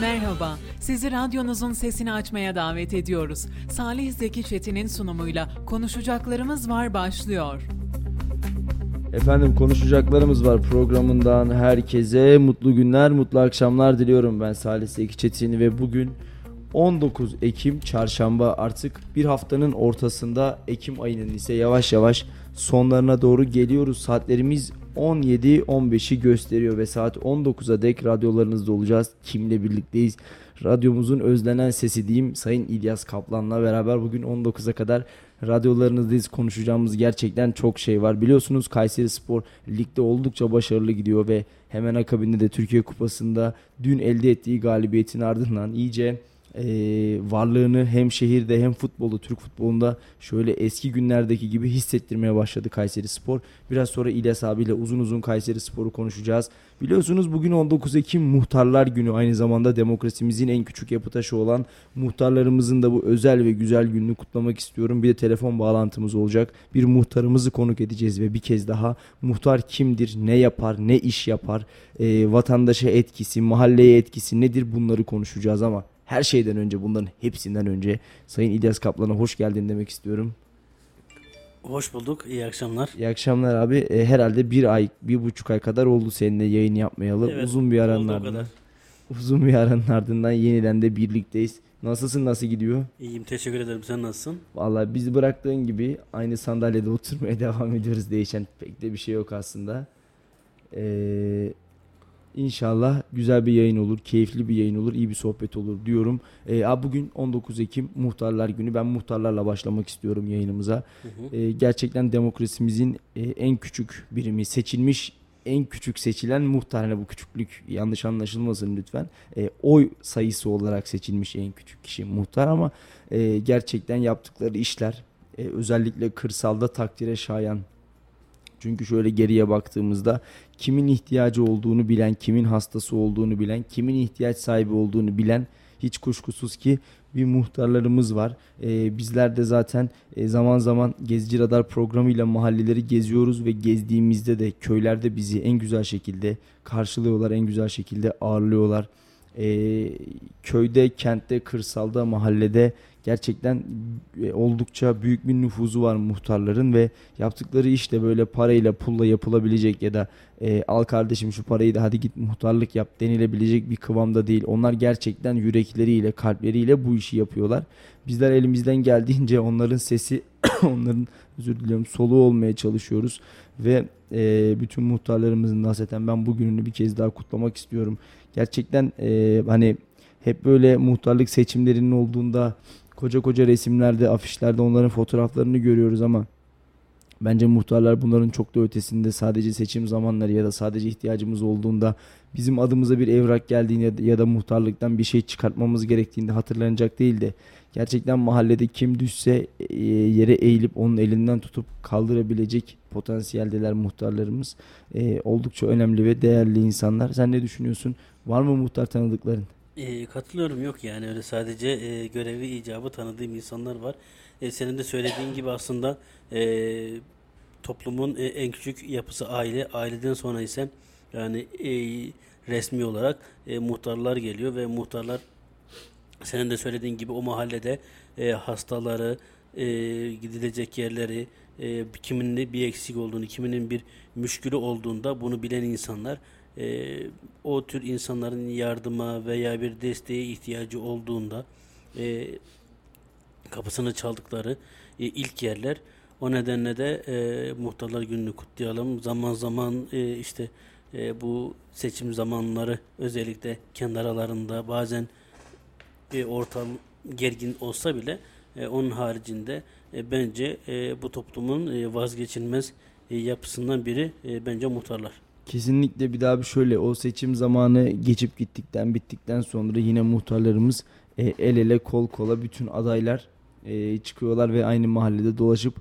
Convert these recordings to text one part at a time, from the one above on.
Merhaba, sizi radyonuzun sesini açmaya davet ediyoruz. Salih Zeki Çetin'in sunumuyla Konuşacaklarımız Var başlıyor. Efendim konuşacaklarımız var programından herkese mutlu günler, mutlu akşamlar diliyorum. Ben Salih Zeki Çetin ve bugün 19 Ekim çarşamba artık bir haftanın ortasında Ekim ayının ise yavaş yavaş sonlarına doğru geliyoruz. Saatlerimiz 17-15'i gösteriyor ve saat 19'a dek radyolarınızda olacağız. Kimle birlikteyiz? Radyomuzun özlenen sesi diyeyim Sayın İlyas Kaplan'la beraber bugün 19'a kadar radyolarınızdayız. Konuşacağımız gerçekten çok şey var. Biliyorsunuz Kayseri Spor ligde oldukça başarılı gidiyor ve hemen akabinde de Türkiye Kupası'nda dün elde ettiği galibiyetin ardından iyice e, varlığını hem şehirde hem futbolu Türk futbolunda şöyle eski günlerdeki gibi hissettirmeye başladı Kayseri Spor. Biraz sonra İlyas abiyle uzun uzun Kayseri Spor'u konuşacağız. Biliyorsunuz bugün 19 Ekim Muhtarlar Günü aynı zamanda demokrasimizin en küçük yapı taşı olan muhtarlarımızın da bu özel ve güzel gününü kutlamak istiyorum. Bir de telefon bağlantımız olacak. Bir muhtarımızı konuk edeceğiz ve bir kez daha muhtar kimdir, ne yapar, ne iş yapar, e, vatandaşa etkisi, mahalleye etkisi nedir bunları konuşacağız ama her şeyden önce bunların hepsinden önce Sayın İlyas Kaplan'a hoş geldin demek istiyorum. Hoş bulduk. İyi akşamlar. İyi akşamlar abi. E, herhalde bir ay, bir buçuk ay kadar oldu seninle yayın yapmayalı. Evet, uzun bir aranın ardından. Uzun bir aranın ardından yeniden de birlikteyiz. Nasılsın, nasıl gidiyor? İyiyim. Teşekkür ederim. Sen nasılsın? Vallahi bizi bıraktığın gibi aynı sandalyede oturmaya devam ediyoruz. Değişen pek de bir şey yok aslında. Ee, inşallah güzel bir yayın olur, keyifli bir yayın olur, iyi bir sohbet olur diyorum. Abi bugün 19 Ekim Muhtarlar Günü. Ben muhtarlarla başlamak istiyorum yayınımıza. Hı hı. Ee, gerçekten demokrasimizin e, en küçük birimi, seçilmiş en küçük seçilen muhtar. Hani bu küçüklük yanlış anlaşılmasın lütfen. E, oy sayısı olarak seçilmiş en küçük kişi muhtar ama e, gerçekten yaptıkları işler e, özellikle kırsalda takdire şayan. Çünkü şöyle geriye baktığımızda kimin ihtiyacı olduğunu bilen, kimin hastası olduğunu bilen, kimin ihtiyaç sahibi olduğunu bilen hiç kuşkusuz ki bir muhtarlarımız var. Ee, bizler de zaten e, zaman zaman Gezici Radar programıyla mahalleleri geziyoruz ve gezdiğimizde de köylerde bizi en güzel şekilde karşılıyorlar, en güzel şekilde ağırlıyorlar. Ee, köyde, kentte, kırsalda, mahallede gerçekten e, oldukça büyük bir nüfuzu var muhtarların ve yaptıkları iş de böyle parayla pulla yapılabilecek ya da e, al kardeşim şu parayı da hadi git muhtarlık yap denilebilecek bir kıvamda değil. Onlar gerçekten yürekleriyle, kalpleriyle bu işi yapıyorlar. Bizler elimizden geldiğince onların sesi, onların özür diliyorum soluğu olmaya çalışıyoruz ve e, bütün muhtarlarımızın naseten ben bugününü bir kez daha kutlamak istiyorum. Gerçekten e, hani hep böyle muhtarlık seçimlerinin olduğunda koca koca resimlerde, afişlerde onların fotoğraflarını görüyoruz ama bence muhtarlar bunların çok da ötesinde sadece seçim zamanları ya da sadece ihtiyacımız olduğunda bizim adımıza bir evrak geldiğinde ya da muhtarlıktan bir şey çıkartmamız gerektiğinde hatırlanacak değil de gerçekten mahallede kim düşse e, yere eğilip onun elinden tutup kaldırabilecek potansiyeldeler muhtarlarımız. E, oldukça önemli ve değerli insanlar. Sen ne düşünüyorsun? Var mı muhtar tanıdıkların? Ee, katılıyorum. Yok yani öyle sadece e, görevi icabı tanıdığım insanlar var. E, senin de söylediğin gibi aslında e, toplumun e, en küçük yapısı aile. Aileden sonra ise yani e, resmi olarak e, muhtarlar geliyor ve muhtarlar senin de söylediğin gibi o mahallede e, hastaları, e, gidilecek yerleri, e, kiminin bir eksik olduğunu, kiminin bir müşkülü olduğunda bunu bilen insanlar e, o tür insanların yardıma veya bir desteğe ihtiyacı olduğunda e, kapısını çaldıkları e, ilk yerler. O nedenle de e, muhtarlar gününü kutlayalım. Zaman zaman e, işte e, bu seçim zamanları özellikle kendi aralarında bazen e, ortam gergin olsa bile e, onun haricinde e, bence e, bu toplumun e, vazgeçilmez e, yapısından biri e, bence muhtarlar. Kesinlikle bir daha bir şöyle o seçim zamanı geçip gittikten bittikten sonra yine muhtarlarımız e, el ele kol kola bütün adaylar e, çıkıyorlar ve aynı mahallede dolaşıp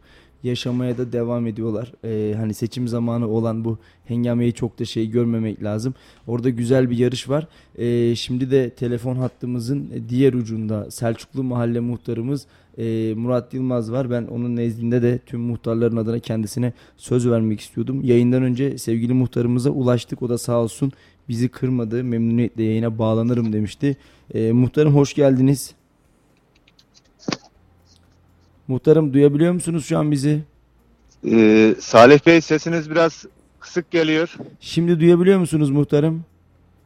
yaşamaya da devam ediyorlar. E, hani seçim zamanı olan bu hengameyi çok da şey görmemek lazım. Orada güzel bir yarış var. E, şimdi de telefon hattımızın diğer ucunda Selçuklu Mahalle Muhtarımız e, Murat Yılmaz var. Ben onun nezdinde de tüm muhtarların adına kendisine söz vermek istiyordum. Yayından önce sevgili muhtarımıza ulaştık. O da sağ olsun bizi kırmadı. Memnuniyetle yayına bağlanırım demişti. E, muhtarım hoş geldiniz. Muhtarım duyabiliyor musunuz şu an bizi? Ee, Salih Bey sesiniz biraz kısık geliyor. Şimdi duyabiliyor musunuz muhtarım?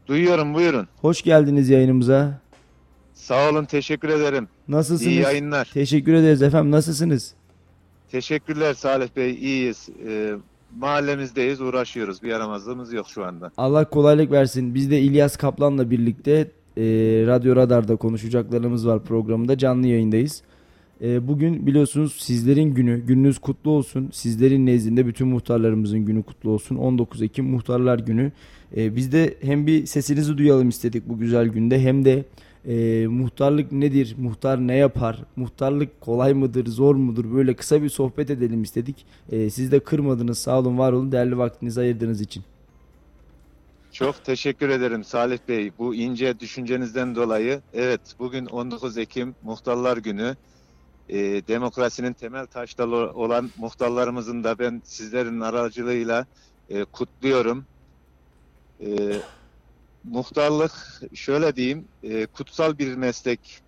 Duyuyorum buyurun. Hoş geldiniz yayınımıza. Sağ olun teşekkür ederim. Nasılsınız? İyi yayınlar. Teşekkür ederiz efendim. Nasılsınız? Teşekkürler Salih Bey iyiyiz. Ee, mahallemizdeyiz uğraşıyoruz. Bir yaramazlığımız yok şu anda. Allah kolaylık versin. Biz de İlyas Kaplan'la birlikte e, Radyo Radar'da konuşacaklarımız var programında. Canlı yayındayız. E, bugün biliyorsunuz sizlerin günü. Gününüz kutlu olsun. Sizlerin nezdinde bütün muhtarlarımızın günü kutlu olsun. 19 Ekim Muhtarlar Günü. E, biz de hem bir sesinizi duyalım istedik bu güzel günde hem de e, muhtarlık nedir, muhtar ne yapar, muhtarlık kolay mıdır, zor mudur böyle kısa bir sohbet edelim istedik. E, siz de kırmadınız sağ olun var olun değerli vaktinizi ayırdığınız için. Çok teşekkür ederim Salih Bey bu ince düşüncenizden dolayı. Evet bugün 19 Ekim Muhtarlar Günü. Ee, demokrasinin temel taşları olan muhtarlarımızın da ben sizlerin aracılığıyla e, kutluyorum. Ee, muhtarlık şöyle diyeyim e, kutsal bir meslek.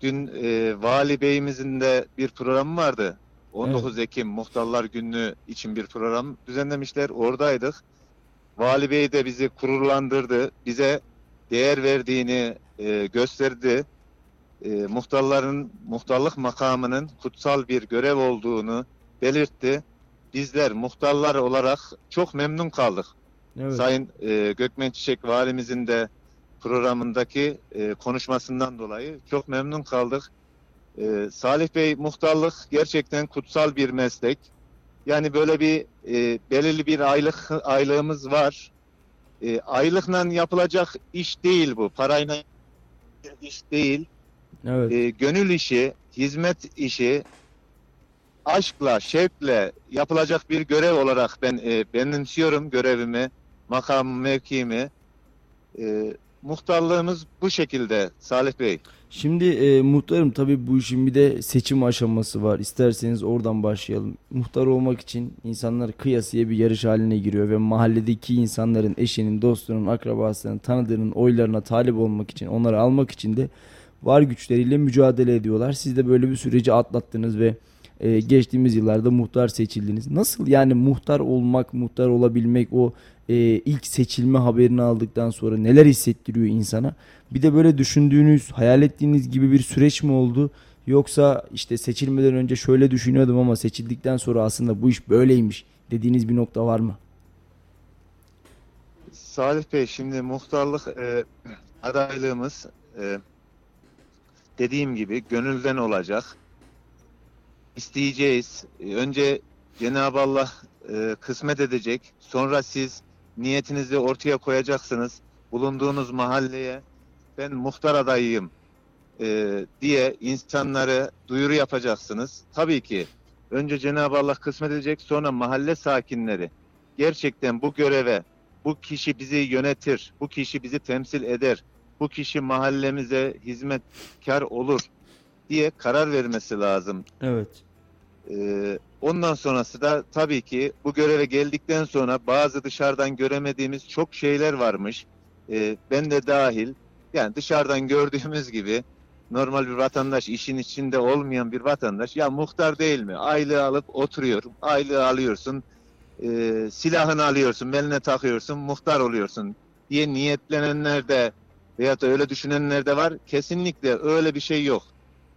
Dün e, Vali Bey'imizin de bir programı vardı. 19 Ekim Muhtarlar Günü için bir program düzenlemişler. Oradaydık. Vali Bey de bizi gururlandırdı. Bize değer verdiğini e, gösterdi. E, muhtarların muhtarlık makamının kutsal bir görev olduğunu belirtti. Bizler muhtarlar olarak çok memnun kaldık. Evet. Sayın e, Gökmen Çiçek valimizin de programındaki e, konuşmasından dolayı çok memnun kaldık. E, Salih Bey muhtarlık gerçekten kutsal bir meslek. Yani böyle bir e, belirli bir aylık aylığımız var. E, aylıkla yapılacak iş değil bu. Parayla iş değil. Evet. E, gönül işi, hizmet işi, aşkla, şevkle yapılacak bir görev olarak ben e, benimsiyorum görevimi, makamı, mevkiimi. E, muhtarlığımız bu şekilde Salih Bey. Şimdi e, muhtarım tabii bu işin bir de seçim aşaması var. İsterseniz oradan başlayalım. Muhtar olmak için insanlar kıyasıya bir yarış haline giriyor ve mahalledeki insanların, eşinin, dostunun, akrabasının, tanıdığının oylarına talip olmak için, onları almak için de var güçleriyle mücadele ediyorlar. Siz de böyle bir süreci atlattınız ve e, geçtiğimiz yıllarda muhtar seçildiniz. Nasıl yani muhtar olmak, muhtar olabilmek o e, ilk seçilme haberini aldıktan sonra neler hissettiriyor insana? Bir de böyle düşündüğünüz, hayal ettiğiniz gibi bir süreç mi oldu? Yoksa işte seçilmeden önce şöyle düşünüyordum ama seçildikten sonra aslında bu iş böyleymiş dediğiniz bir nokta var mı? Salih Bey şimdi muhtarlık e, adaylığımız e, dediğim gibi gönülden olacak. İsteyeceğiz. E, önce Cenab-ı Allah e, kısmet edecek. Sonra siz niyetinizi ortaya koyacaksınız. Bulunduğunuz mahalleye ben muhtar adayıyım e, diye insanları duyuru yapacaksınız. Tabii ki önce Cenab-ı Allah kısmet edecek sonra mahalle sakinleri gerçekten bu göreve bu kişi bizi yönetir, bu kişi bizi temsil eder, bu kişi mahallemize hizmetkar olur diye karar vermesi lazım. Evet. Ee, ondan sonrası da tabii ki bu göreve geldikten sonra bazı dışarıdan göremediğimiz çok şeyler varmış. Ee, ben de dahil. Yani dışarıdan gördüğümüz gibi normal bir vatandaş, işin içinde olmayan bir vatandaş ya muhtar değil mi? Aylığı alıp oturuyor. Aylığı alıyorsun. e, silahını alıyorsun, beline takıyorsun, muhtar oluyorsun diye niyetlenenler de veyahut da öyle düşünenler de var. Kesinlikle öyle bir şey yok.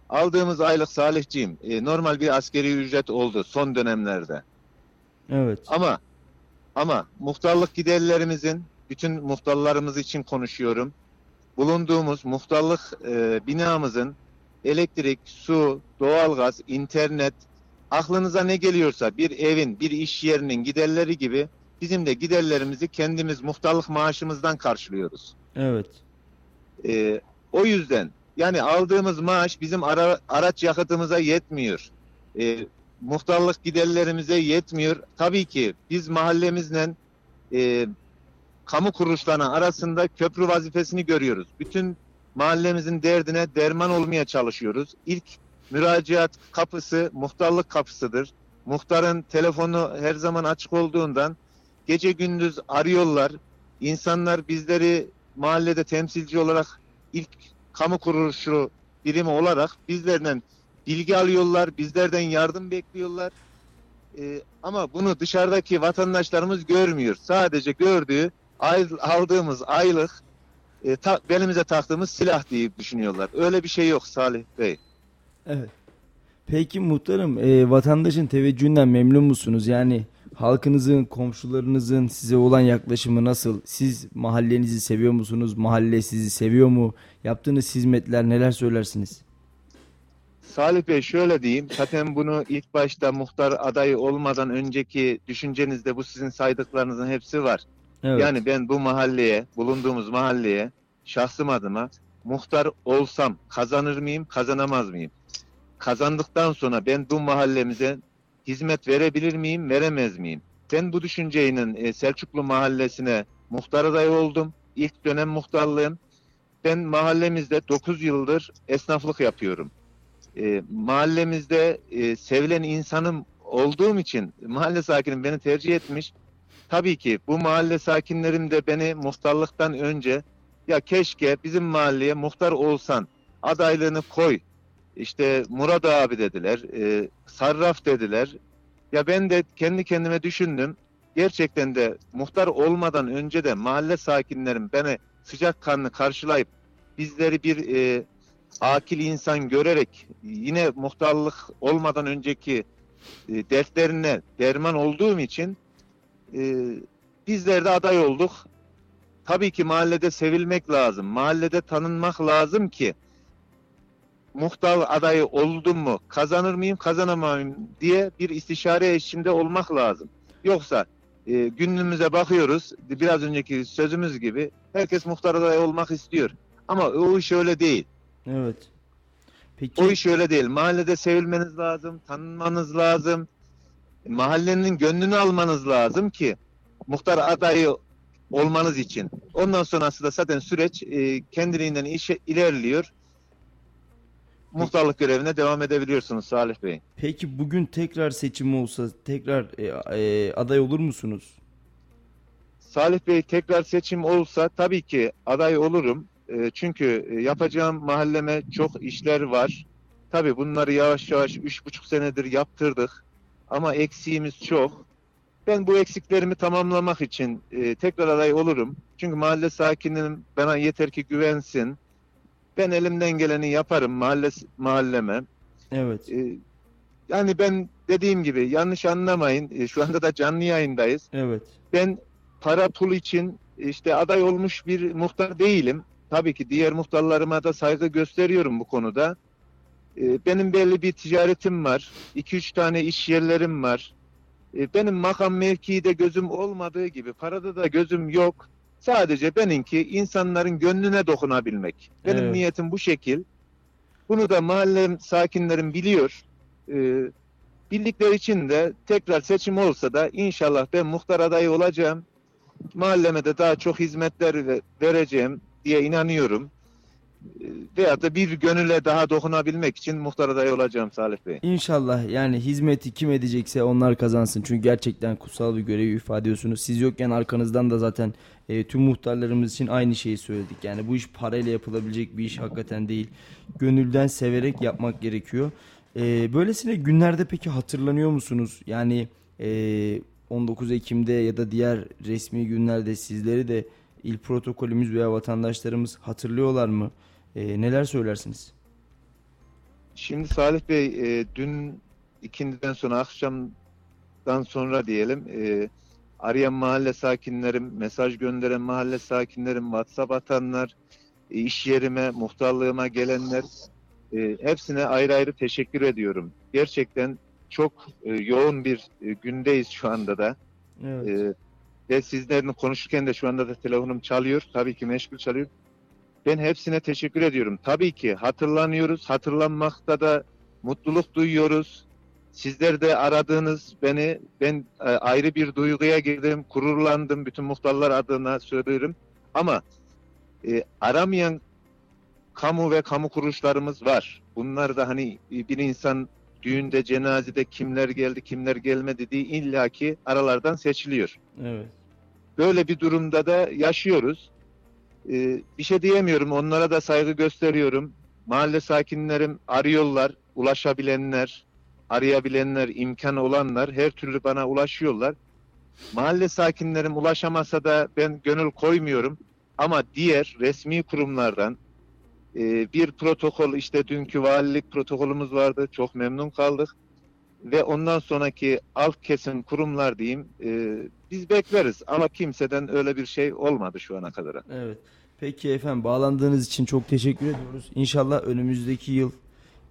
Aldığımız aylık Salihciğim e, normal bir askeri ücret oldu son dönemlerde. Evet. Ama ama muhtarlık giderlerimizin bütün muhtarlarımız için konuşuyorum. Bulunduğumuz muhtarlık e, binamızın elektrik, su, doğalgaz, internet aklınıza ne geliyorsa bir evin, bir iş yerinin giderleri gibi bizim de giderlerimizi kendimiz muhtarlık maaşımızdan karşılıyoruz. Evet. E, o yüzden yani aldığımız maaş bizim ara, araç yakıtımıza yetmiyor. E, muhtarlık giderlerimize yetmiyor. Tabii ki biz mahallemizle e, kamu kuruluşlarının arasında köprü vazifesini görüyoruz. Bütün mahallemizin derdine derman olmaya çalışıyoruz. İlk müracaat kapısı muhtarlık kapısıdır. Muhtarın telefonu her zaman açık olduğundan gece gündüz arıyorlar. insanlar bizleri mahallede temsilci olarak ilk kamu kuruluşu birimi olarak bizlerden bilgi alıyorlar, bizlerden yardım bekliyorlar. Ee, ama bunu dışarıdaki vatandaşlarımız görmüyor. Sadece gördüğü ay- aldığımız aylık e, ta- belimize taktığımız silah diye düşünüyorlar. Öyle bir şey yok Salih Bey. Evet. Peki muhtarım e, vatandaşın teveccühünden memnun musunuz? Yani halkınızın, komşularınızın size olan yaklaşımı nasıl? Siz mahallenizi seviyor musunuz? Mahalle sizi seviyor mu? Yaptığınız hizmetler neler söylersiniz? Salih Bey şöyle diyeyim. Zaten bunu ilk başta muhtar adayı olmadan önceki düşüncenizde bu sizin saydıklarınızın hepsi var. Evet. Yani ben bu mahalleye, bulunduğumuz mahalleye şahsım adıma muhtar olsam kazanır mıyım, kazanamaz mıyım? Kazandıktan sonra ben bu mahallemize hizmet verebilir miyim, veremez miyim? Ben bu düşünceyle e, Selçuklu mahallesine muhtar adayı oldum. İlk dönem muhtarlığım. Ben mahallemizde 9 yıldır esnaflık yapıyorum. E, mahallemizde e, sevilen insanım olduğum için mahalle sakinim beni tercih etmiş. Tabii ki bu mahalle sakinlerim de beni muhtarlıktan önce ya keşke bizim mahalleye muhtar olsan adaylığını koy. İşte Murat abi dediler, e, Sarraf dediler. Ya ben de kendi kendime düşündüm. Gerçekten de muhtar olmadan önce de mahalle sakinlerim beni sıcakkanlı karşılayıp bizleri bir e, akil insan görerek yine muhtarlık olmadan önceki e, dertlerine derman olduğum için e, bizler de aday olduk. Tabii ki mahallede sevilmek lazım. Mahallede tanınmak lazım ki muhtar adayı oldum mu kazanır mıyım kazanamam mıyım diye bir istişare eşliğinde olmak lazım. Yoksa e, günümüze bakıyoruz biraz önceki sözümüz gibi herkes muhtar adayı olmak istiyor. Ama o iş öyle değil. Evet. Peki O iş öyle değil. Mahallede sevilmeniz lazım, tanınmanız lazım. Mahallenin gönlünü almanız lazım ki muhtar adayı olmanız için. Ondan sonrası da zaten süreç e, kendiliğinden işe ilerliyor. Muhtarlık görevine devam edebiliyorsunuz Salih Bey. peki bugün tekrar seçim olsa tekrar e, e, aday olur musunuz? Salih Bey tekrar seçim olsa tabii ki aday olurum. E, çünkü e, yapacağım mahalleme çok işler var. Tabii bunları yavaş yavaş üç buçuk senedir yaptırdık. Ama eksiğimiz çok. Ben bu eksiklerimi tamamlamak için e, tekrar aday olurum. Çünkü mahalle sakinim bana yeter ki güvensin. Ben elimden geleni yaparım mahalle mahalleme. Evet. E, yani ben dediğim gibi yanlış anlamayın. E, şu anda da canlı yayındayız Evet. ben para pul için işte aday olmuş bir muhtar değilim. Tabii ki diğer muhtarlarıma da saygı gösteriyorum bu konuda. Ee, Benim belli bir ticaretim var. 2-3 tane iş yerlerim var. Ee, Benim makam mevkide gözüm olmadığı gibi parada da gözüm yok. Sadece benimki insanların gönlüne dokunabilmek. Benim Evet. niyetim bu şekil. Bunu da mahallem sakinlerim biliyor. Ee, bildikleri için de tekrar seçim olsa da inşallah ben muhtar adayı olacağım. Mahalleme de daha çok hizmetler ve- vereceğim diye inanıyorum. Ee, Veyahut da bir gönüle daha dokunabilmek için muhtar adayı olacağım Salih Bey. İnşallah yani hizmeti kim edecekse onlar kazansın. Çünkü gerçekten kutsal bir görevi ifade ediyorsunuz. Siz yokken arkanızdan da zaten e, tüm muhtarlarımız için aynı şeyi söyledik. Yani bu iş parayla yapılabilecek bir iş hakikaten değil. Gönülden severek yapmak gerekiyor. E, böylesine günlerde peki hatırlanıyor musunuz? Yani e, 19 Ekim'de ya da diğer resmi günlerde sizleri de il protokolümüz veya vatandaşlarımız hatırlıyorlar mı? E, neler söylersiniz? Şimdi Salih Bey e, dün ikindiden sonra akşamdan sonra diyelim e, arayan mahalle sakinlerim, mesaj gönderen mahalle sakinlerim, WhatsApp atanlar, e, iş yerime, muhtarlığıma gelenler e, hepsine ayrı ayrı teşekkür ediyorum. Gerçekten çok e, yoğun bir e, gündeyiz şu anda da. Evet. Ee, ve sizlerin konuşurken de şu anda da telefonum çalıyor. Tabii ki meşgul çalıyor. Ben hepsine teşekkür ediyorum. Tabii ki hatırlanıyoruz. Hatırlanmakta da mutluluk duyuyoruz. Sizler de aradığınız beni ben e, ayrı bir duyguya girdim. Gururlandım. Bütün muhtarlar adına söylüyorum. Ama e, aramayan kamu ve kamu kuruluşlarımız var. Bunlar da hani e, bir insan düğünde, cenazede kimler geldi, kimler gelmedi diye illaki aralardan seçiliyor. Evet. böyle bir durumda da yaşıyoruz. E, bir şey diyemiyorum. Onlara da saygı gösteriyorum. Mahalle sakinlerim arıyorlar. Ulaşabilenler, arayabilenler, imkan olanlar her türlü bana ulaşıyorlar. Mahalle sakinlerim ulaşamasa da ben gönül koymuyorum. Ama diğer resmi kurumlardan e, bir protokol işte dünkü valilik protokolümüz vardı. Çok memnun kaldık. Ve ondan sonraki alt kesim kurumlar diyeyim e, biz bekleriz ama kimseden öyle bir şey olmadı şu ana kadar. Evet. Peki efendim bağlandığınız için çok teşekkür ediyoruz. İnşallah önümüzdeki yıl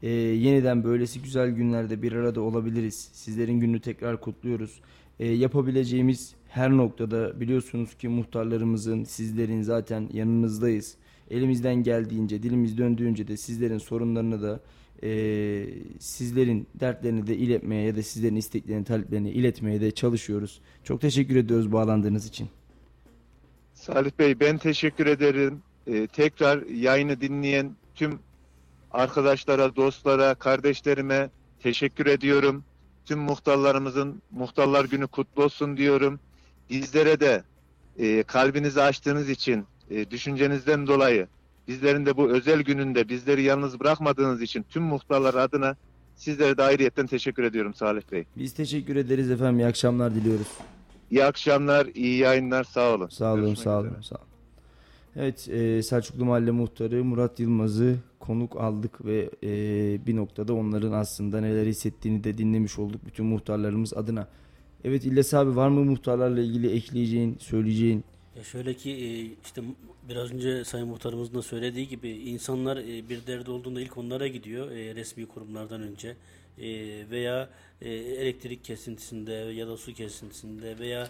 e, yeniden böylesi güzel günlerde bir arada olabiliriz. Sizlerin gününü tekrar kutluyoruz. E, yapabileceğimiz her noktada biliyorsunuz ki muhtarlarımızın, sizlerin zaten yanınızdayız. Elimizden geldiğince, dilimiz döndüğünce de sizlerin sorunlarını da e, sizlerin dertlerini de iletmeye ya da sizlerin isteklerini, taleplerini iletmeye de çalışıyoruz. Çok teşekkür ediyoruz bağlandığınız için. Salih Bey ben teşekkür ederim. Ee, tekrar yayını dinleyen tüm arkadaşlara, dostlara, kardeşlerime teşekkür ediyorum. Tüm muhtarlarımızın muhtarlar günü kutlu olsun diyorum. Bizlere de e, kalbinizi açtığınız için, e, düşüncenizden dolayı, bizlerin de bu özel gününde bizleri yalnız bırakmadığınız için tüm muhtarlar adına sizlere de ayrıyetten teşekkür ediyorum Salih Bey. Biz teşekkür ederiz efendim. İyi akşamlar diliyoruz. İyi akşamlar, iyi yayınlar, sağ olun. Sağ olun, Görüşmek sağ olun, üzere. sağ olun. Evet, e, Selçuklu Mahalle Muhtarı Murat Yılmaz'ı konuk aldık ve e, bir noktada onların aslında neler hissettiğini de dinlemiş olduk bütün muhtarlarımız adına. Evet İlyas abi var mı muhtarlarla ilgili ekleyeceğin, söyleyeceğin? Ya şöyle ki e, işte biraz önce Sayın Muhtarımızın da söylediği gibi insanlar e, bir derdi olduğunda ilk onlara gidiyor e, resmi kurumlardan önce veya elektrik kesintisinde ya da su kesintisinde veya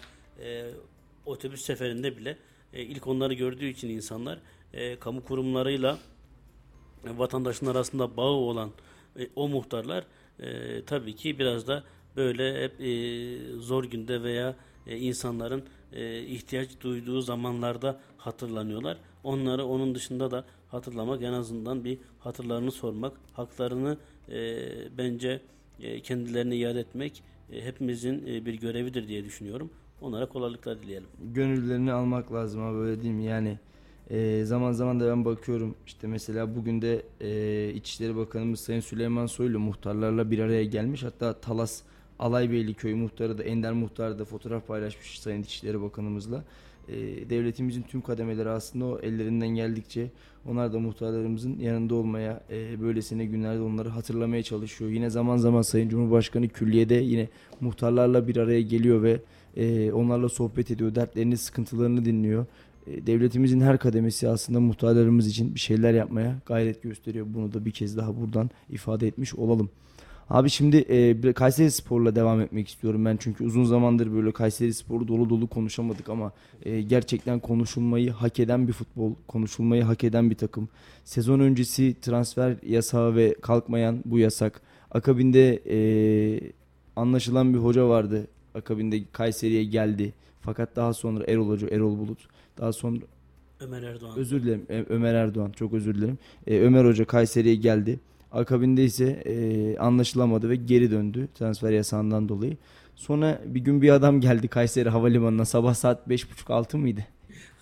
otobüs seferinde bile e, ilk onları gördüğü için insanlar e, kamu kurumlarıyla e, vatandaşın arasında bağı olan e, o muhtarlar tabii ki biraz da böyle hep zor günde veya insanların ihtiyaç duyduğu zamanlarda hatırlanıyorlar. Onları onun dışında da hatırlamak en azından bir hatırlarını sormak, haklarını bence e, kendilerine iade etmek hepimizin bir görevidir diye düşünüyorum. Onlara kolaylıklar dileyelim. Gönüllerini almak lazım abi öyle mi? Yani e, zaman zaman da ben bakıyorum işte mesela bugün de e, İçişleri Bakanımız Sayın Süleyman Soylu muhtarlarla bir araya gelmiş. Hatta Talas Alaybeyli Köyü muhtarı da Ender muhtarı da fotoğraf paylaşmış Sayın İçişleri Bakanımızla. E, devletimizin tüm kademeleri aslında o ellerinden geldikçe onlar da muhtarlarımızın yanında olmaya e, böylesine günlerde onları hatırlamaya çalışıyor. Yine zaman zaman Sayın Cumhurbaşkanı külliyede yine muhtarlarla bir araya geliyor ve e, onlarla sohbet ediyor, dertlerini, sıkıntılarını dinliyor. E, devletimizin her kademesi aslında muhtarlarımız için bir şeyler yapmaya gayret gösteriyor. Bunu da bir kez daha buradan ifade etmiş olalım. Abi şimdi e, Kayseri Spor'la devam etmek istiyorum ben çünkü uzun zamandır böyle Kayseri Spor'u dolu dolu konuşamadık ama e, gerçekten konuşulmayı hak eden bir futbol, konuşulmayı hak eden bir takım. Sezon öncesi transfer yasağı ve kalkmayan bu yasak. Akabinde e, anlaşılan bir hoca vardı. Akabinde Kayseri'ye geldi. Fakat daha sonra Erol Hoca, Erol Bulut. Daha sonra Ömer Erdoğan. özür dilerim Ö- Ömer Erdoğan çok özür dilerim. E, Ömer Hoca Kayseri'ye geldi. Akabinde ise e, anlaşılamadı ve geri döndü transfer yasağından dolayı. Sonra bir gün bir adam geldi Kayseri Havalimanı'na sabah saat 5.30-6 mıydı?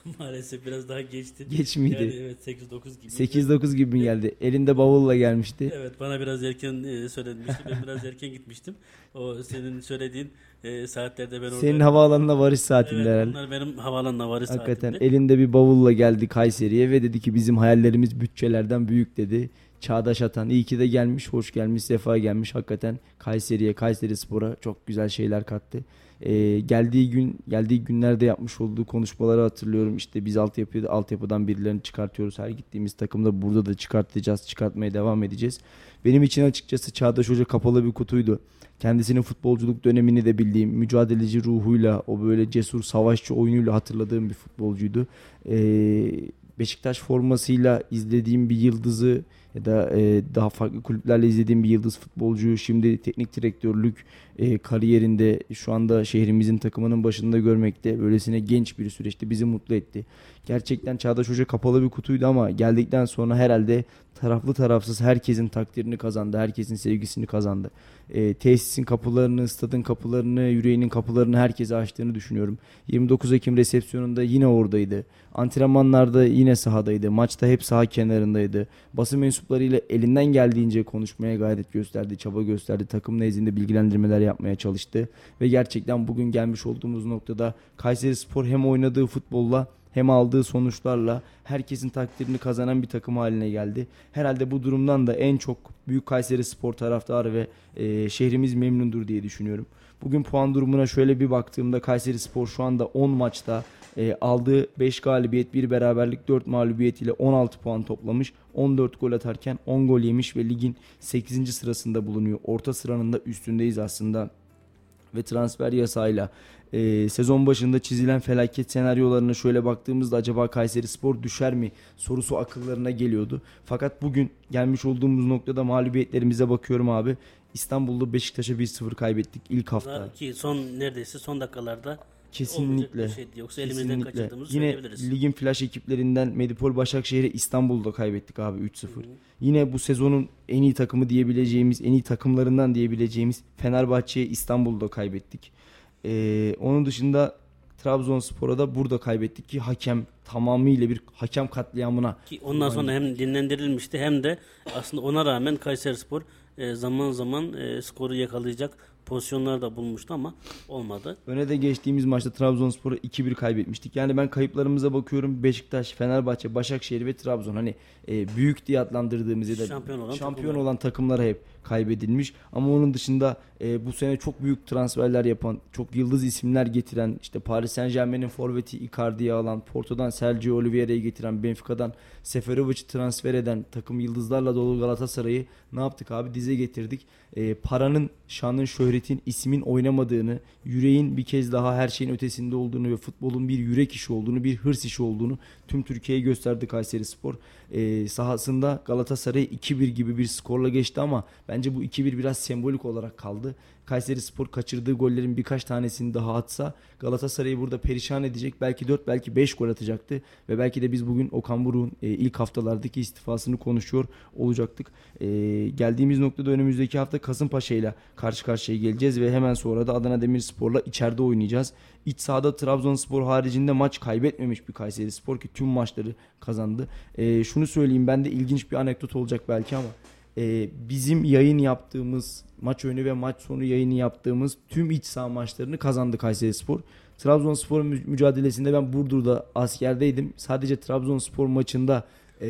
Maalesef biraz daha geçti. Geç miydi? Yani evet 8-9 gibi. 8-9 gibi mi geldi? Elinde bavulla gelmişti. Evet bana biraz erken e, söylenmişti. Ben biraz erken gitmiştim. O senin söylediğin e, saatlerde ben orada... Senin havaalanına varış saatinde Evet, herhalde. onlar benim havaalanına varış Hakikaten saatimde. elinde bir bavulla geldi Kayseri'ye ve dedi ki bizim hayallerimiz bütçelerden büyük dedi. Çağdaş Atan iyi ki de gelmiş, hoş gelmiş, sefa gelmiş. Hakikaten Kayseri'ye, Kayseri Spor'a çok güzel şeyler kattı. Ee, geldiği gün, geldiği günlerde yapmış olduğu konuşmaları hatırlıyorum. İşte biz altyapı, altyapıdan birilerini çıkartıyoruz. Her gittiğimiz takımda burada da çıkartacağız, çıkartmaya devam edeceğiz. Benim için açıkçası Çağdaş Hoca kapalı bir kutuydu. Kendisinin futbolculuk dönemini de bildiğim, mücadeleci ruhuyla, o böyle cesur savaşçı oyunuyla hatırladığım bir futbolcuydu. Ee, Beşiktaş formasıyla izlediğim bir yıldızı ya da e, daha farklı kulüplerle izlediğim bir yıldız futbolcuyu şimdi teknik direktörlük e, kariyerinde şu anda şehrimizin takımının başında görmekte böylesine genç bir süreçte bizi mutlu etti. Gerçekten Çağdaş Hoca kapalı bir kutuydu ama geldikten sonra herhalde taraflı tarafsız herkesin takdirini kazandı. Herkesin sevgisini kazandı. E, tesisin kapılarını, stadın kapılarını, yüreğinin kapılarını herkese açtığını düşünüyorum. 29 Ekim resepsiyonunda yine oradaydı. Antrenmanlarda yine sahadaydı. Maçta hep saha kenarındaydı. Basın mensuplarıyla elinden geldiğince konuşmaya gayret gösterdi, çaba gösterdi. Takım nezdinde bilgilendirmeler yapmaya çalıştı. Ve gerçekten bugün gelmiş olduğumuz noktada Kayseri Spor hem oynadığı futbolla hem aldığı sonuçlarla herkesin takdirini kazanan bir takım haline geldi. Herhalde bu durumdan da en çok Büyük Kayseri Spor taraftarı ve e, şehrimiz memnundur diye düşünüyorum. Bugün puan durumuna şöyle bir baktığımda Kayseri Spor şu anda 10 maçta e, aldığı 5 galibiyet, 1 beraberlik, 4 mağlubiyet ile 16 puan toplamış. 14 gol atarken 10 gol yemiş ve ligin 8. sırasında bulunuyor. Orta sıranın da üstündeyiz aslında. Ve transfer yasayla e, sezon başında çizilen felaket senaryolarına şöyle baktığımızda acaba Kayseri Spor düşer mi sorusu akıllarına geliyordu. Fakat bugün gelmiş olduğumuz noktada mağlubiyetlerimize bakıyorum abi. İstanbul'da Beşiktaş'a 1-0 kaybettik ilk hafta. Ki son neredeyse son dakikalarda Kesinlikle. Şey Yoksa elimizden Kesinlikle. kaçırdığımızı Yine söyleyebiliriz. ligin flash ekiplerinden Medipol Başakşehir'e İstanbul'da kaybettik abi 3-0. Yine bu sezonun en iyi takımı diyebileceğimiz, en iyi takımlarından diyebileceğimiz Fenerbahçe'ye İstanbul'da kaybettik. Ee, onun dışında Trabzonspor'a da burada kaybettik ki hakem tamamıyla bir hakem katliamına Ki ondan sonra hem dinlendirilmişti hem de aslında ona rağmen Kayserispor e, zaman zaman e, skoru yakalayacak pozisyonlar da bulmuştu ama olmadı. Öne de geçtiğimiz maçta Trabzonspor'a 2-1 kaybetmiştik. Yani ben kayıplarımıza bakıyorum. Beşiktaş, Fenerbahçe, Başakşehir ve Trabzon. Hani e, büyük diye adlandırdığımız ya da Şampiyon olan şampiyon takımlar. olan takımlara hep kaybedilmiş. Ama onun dışında e, bu sene çok büyük transferler yapan, çok yıldız isimler getiren, işte Paris Saint Germain'in forveti Icardi'yi alan, Porto'dan Sergio Oliveira'yı getiren, Benfica'dan Seferovic'i transfer eden takım yıldızlarla dolu Galatasaray'ı ne yaptık abi? Dize getirdik. E, paranın, şanın, şöhretin, ismin oynamadığını, yüreğin bir kez daha her şeyin ötesinde olduğunu ve futbolun bir yürek işi olduğunu, bir hırs işi olduğunu tüm Türkiye'ye gösterdi Kayseri Spor. E, sahasında Galatasaray 2-1 gibi bir skorla geçti ama bence bu 2-1 biraz sembolik olarak kaldı. Kayseri Spor kaçırdığı gollerin birkaç tanesini daha atsa Galatasaray'ı burada perişan edecek. Belki 4 belki 5 gol atacaktı. Ve belki de biz bugün Okan Buruk'un e, ilk haftalardaki istifasını konuşuyor olacaktık. E, geldiğimiz noktada önümüzdeki hafta Kasımpaşa ile karşı karşıya geleceğiz. Ve hemen sonra da Adana Demirspor'la içeride oynayacağız. İç sahada Trabzonspor haricinde maç kaybetmemiş bir Kayseri Spor ki tüm maçları kazandı. E, şunu söyleyeyim ben de ilginç bir anekdot olacak belki ama e, bizim yayın yaptığımız maç önü ve maç sonu yayını yaptığımız tüm iç saha maçlarını kazandı Kayseri Spor. Trabzonspor mü- mücadelesinde ben Burdur'da askerdeydim. Sadece Trabzonspor maçında e,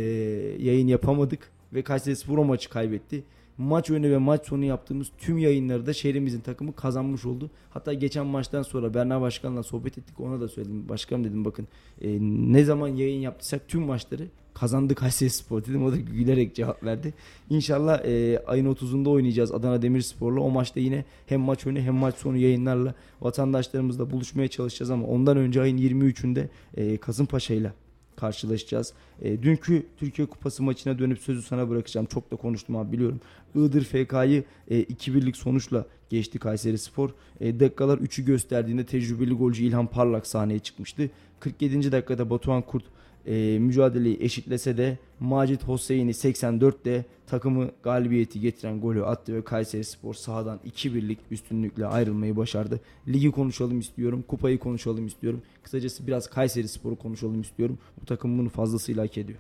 yayın yapamadık ve Kayseri Spor o maçı kaybetti. Maç önü ve maç sonu yaptığımız tüm yayınları da şehrimizin takımı kazanmış oldu. Hatta geçen maçtan sonra Berna Başkan'la sohbet ettik. Ona da söyledim. Başkanım dedim bakın e, ne zaman yayın yaptıysak tüm maçları kazandı Kayseri Spor dedim. O da gülerek cevap verdi. İnşallah e, ayın 30'unda oynayacağız Adana Demirspor'la. O maçta yine hem maç önü hem maç sonu yayınlarla vatandaşlarımızla buluşmaya çalışacağız ama ondan önce ayın 23'ünde e, Kasımpaşa'yla karşılaşacağız. E, dünkü Türkiye Kupası maçına dönüp sözü sana bırakacağım. Çok da konuştum abi biliyorum. Iğdır FK'yı e, 2-1'lik sonuçla geçti Kayseri Spor. E, dakikalar 3'ü gösterdiğinde tecrübeli golcü İlhan Parlak sahneye çıkmıştı. 47. dakikada Batuhan Kurt e, mücadeleyi eşitlese de Macit Hosseini 84'te takımı galibiyeti getiren golü attı ve Kayseri Spor sahadan 2-1'lik üstünlükle ayrılmayı başardı. Ligi konuşalım istiyorum, kupayı konuşalım istiyorum. Kısacası biraz Kayseri Spor'u konuşalım istiyorum. Bu takım bunu fazlasıyla hak ediyor.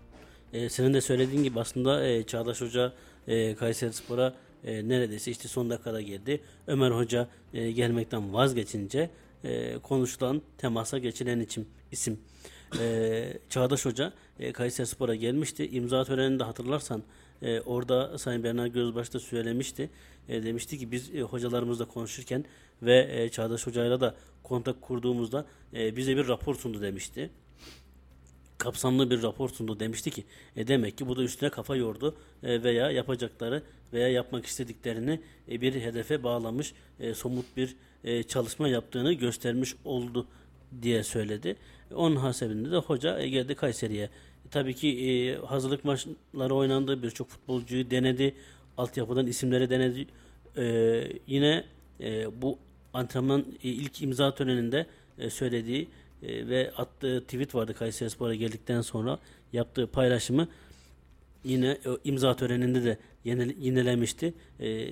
E, senin de söylediğin gibi aslında e, Çağdaş Hoca e, Kayserispor'a e, neredeyse işte son dakikada geldi. Ömer Hoca e, gelmekten vazgeçince e, konuşulan temasa geçilen için, isim. E, Çağdaş Hoca e, Kayserispor'a gelmişti. İmza töreninde hatırlarsan e, orada Sayın Berna Gözbaş da söylemişti. E, demişti ki biz e, hocalarımızla konuşurken ve e, Çağdaş Hoca'yla da kontak kurduğumuzda e, bize bir rapor sundu demişti kapsamlı bir rapor sundu demişti ki e demek ki bu da üstüne kafa yordu e, veya yapacakları veya yapmak istediklerini e, bir hedefe bağlamış e, somut bir e, çalışma yaptığını göstermiş oldu diye söyledi. Onun hasebinde de hoca e, geldi Kayseri'ye. Tabii ki e, hazırlık maçları oynandı. Birçok futbolcuyu denedi. Altyapıdan isimleri denedi. E, yine e, bu antrenman e, ilk imza töreninde e, söylediği e, ve attığı tweet vardı Kayserispor'a geldikten sonra yaptığı paylaşımı yine imza töreninde de yenile, yinelemişti. E,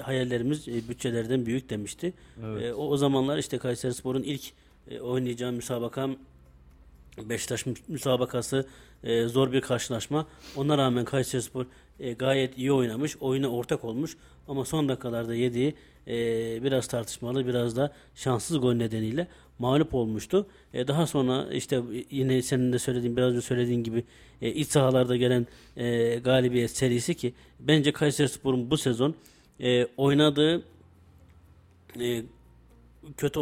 hayallerimiz bütçelerden büyük demişti. Evet. E, o, o zamanlar işte Kayseri Spor'un ilk e, oynayacağı müsabaka Beşiktaş müsabakası e, zor bir karşılaşma. Ona rağmen Kayserispor e, gayet iyi oynamış. Oyuna ortak olmuş. Ama son dakikalarda yediği e, biraz tartışmalı biraz da şanssız gol nedeniyle mağlup olmuştu. E, daha sonra işte yine senin de söylediğin biraz önce söylediğin gibi e, iç sahalarda gelen e, galibiyet serisi ki bence Kayserispor'un bu sezon e, oynadığı e, kötü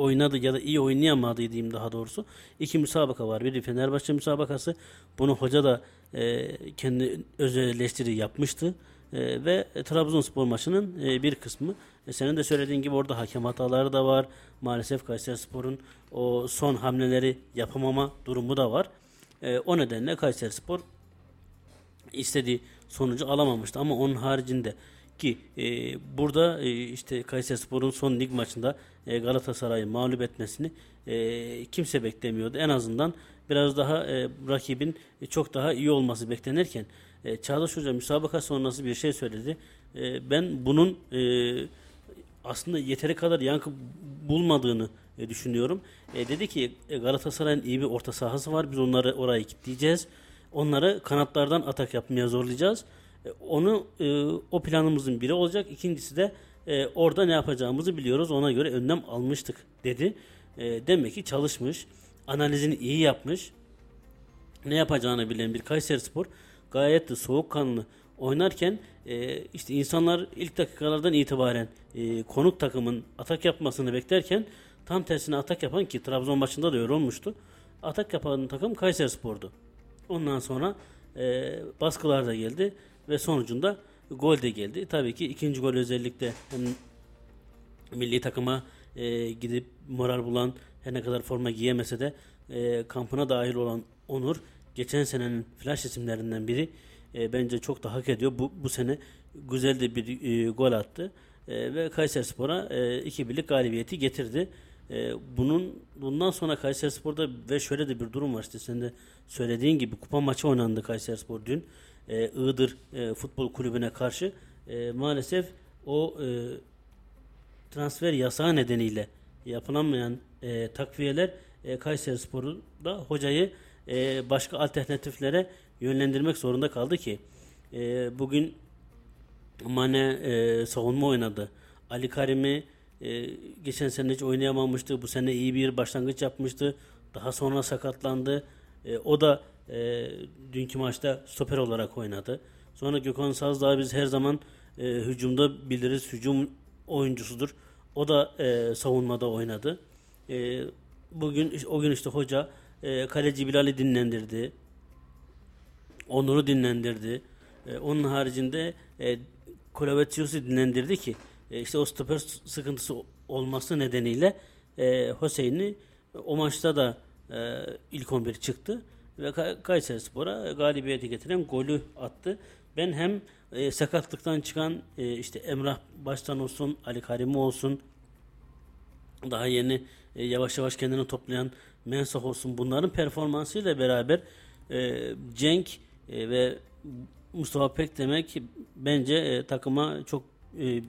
oynadı ya da iyi oynayamadı diyeyim daha doğrusu. İki müsabaka var. Biri Fenerbahçe müsabakası. Bunu hoca da e, kendi öz eleştiri yapmıştı. E, ve Trabzonspor maçının e, bir kısmı. E, senin de söylediğin gibi orada hakem hataları da var. Maalesef Kayserispor'un o son hamleleri yapamama durumu da var. E, o nedenle Kayserispor istediği sonucu alamamıştı. Ama onun haricinde ki e, burada e, işte Kayserispor'un son lig maçında e, Galatasaray'ı mağlup etmesini e, kimse beklemiyordu. En azından biraz daha e, rakibin çok daha iyi olması beklenirken e, Çağdaş Hoca müsabaka sonrası bir şey söyledi. E, ben bunun e, aslında yeteri kadar yankı bulmadığını e, düşünüyorum. E, dedi ki e, Galatasaray'ın iyi bir orta sahası var. Biz onları oraya kitleyeceğiz. Onları kanatlardan atak yapmaya zorlayacağız. E, onu e, o planımızın biri olacak. İkincisi de e, orada ne yapacağımızı biliyoruz. Ona göre önlem almıştık dedi. Demek ki çalışmış. Analizini iyi yapmış. Ne yapacağını bilen bir Kayseri Spor gayet de soğukkanlı oynarken işte insanlar ilk dakikalardan itibaren konuk takımın atak yapmasını beklerken tam tersine atak yapan ki Trabzon maçında da öyle olmuştu. Atak yapan takım Kayseri Spor'du. Ondan sonra e, baskılar da geldi ve sonucunda gol de geldi. Tabii ki ikinci gol özellikle hem milli takıma e, gidip moral bulan her ne kadar forma giyemese de e, kampına dahil olan Onur geçen senenin flash isimlerinden biri e, bence çok da hak ediyor. Bu, bu sene güzel de bir e, gol attı e, ve Kayserispor'a e, iki birlik galibiyeti getirdi. E, bunun bundan sonra Kayserispor'da ve şöyle de bir durum var işte sen de söylediğin gibi kupa maçı oynandı Kayserispor dün e, Iğdır e, Futbol Kulübü'ne karşı e, maalesef o e, transfer yasağı nedeniyle yapılamayan e, takviyeler e, Kayseri Spor'u da hocayı e, başka alternatiflere yönlendirmek zorunda kaldı ki e, bugün Mane e, savunma oynadı. Ali Karim'i e, geçen sene hiç oynayamamıştı. Bu sene iyi bir başlangıç yapmıştı. Daha sonra sakatlandı. E, o da e, dünkü maçta stoper olarak oynadı. Sonra Gökhan Sazdağ biz her zaman e, hücumda biliriz. Hücum oyuncusudur. O da e, savunmada oynadı. E, bugün o gün işte hoca e, kaleci Bilal'i dinlendirdi. Onur'u dinlendirdi. E, onun haricinde e, Kolavetius'u dinlendirdi ki e, işte o stoper sıkıntısı olması nedeniyle e, Hüseyin'i o maçta da e, ilk 11 çıktı ve Kayseri Spor'a galibiyeti getiren golü attı. Ben hem e, sakatlıktan çıkan e, işte Emrah baştan olsun, Ali Karimi olsun, daha yeni e, yavaş yavaş kendini toplayan Mensah olsun bunların performansıyla beraber e, Cenk e, ve Mustafa Pek demek bence e, takıma çok e,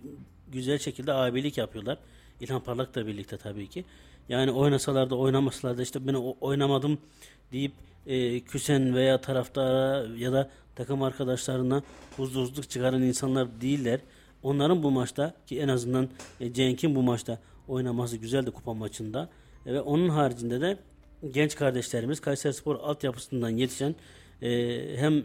güzel şekilde abilik yapıyorlar. İlhan Parlak'la birlikte tabii ki. Yani oynasalar da oynamasalar da işte ben oynamadım deyip e, küsen veya taraftara ya da takım arkadaşlarına huzursuzluk çıkaran insanlar değiller. Onların bu maçta ki en azından e, Cenk'in bu maçta oynaması güzeldi kupa maçında. E, ve onun haricinde de genç kardeşlerimiz Kayseri Spor altyapısından yetişen e, hem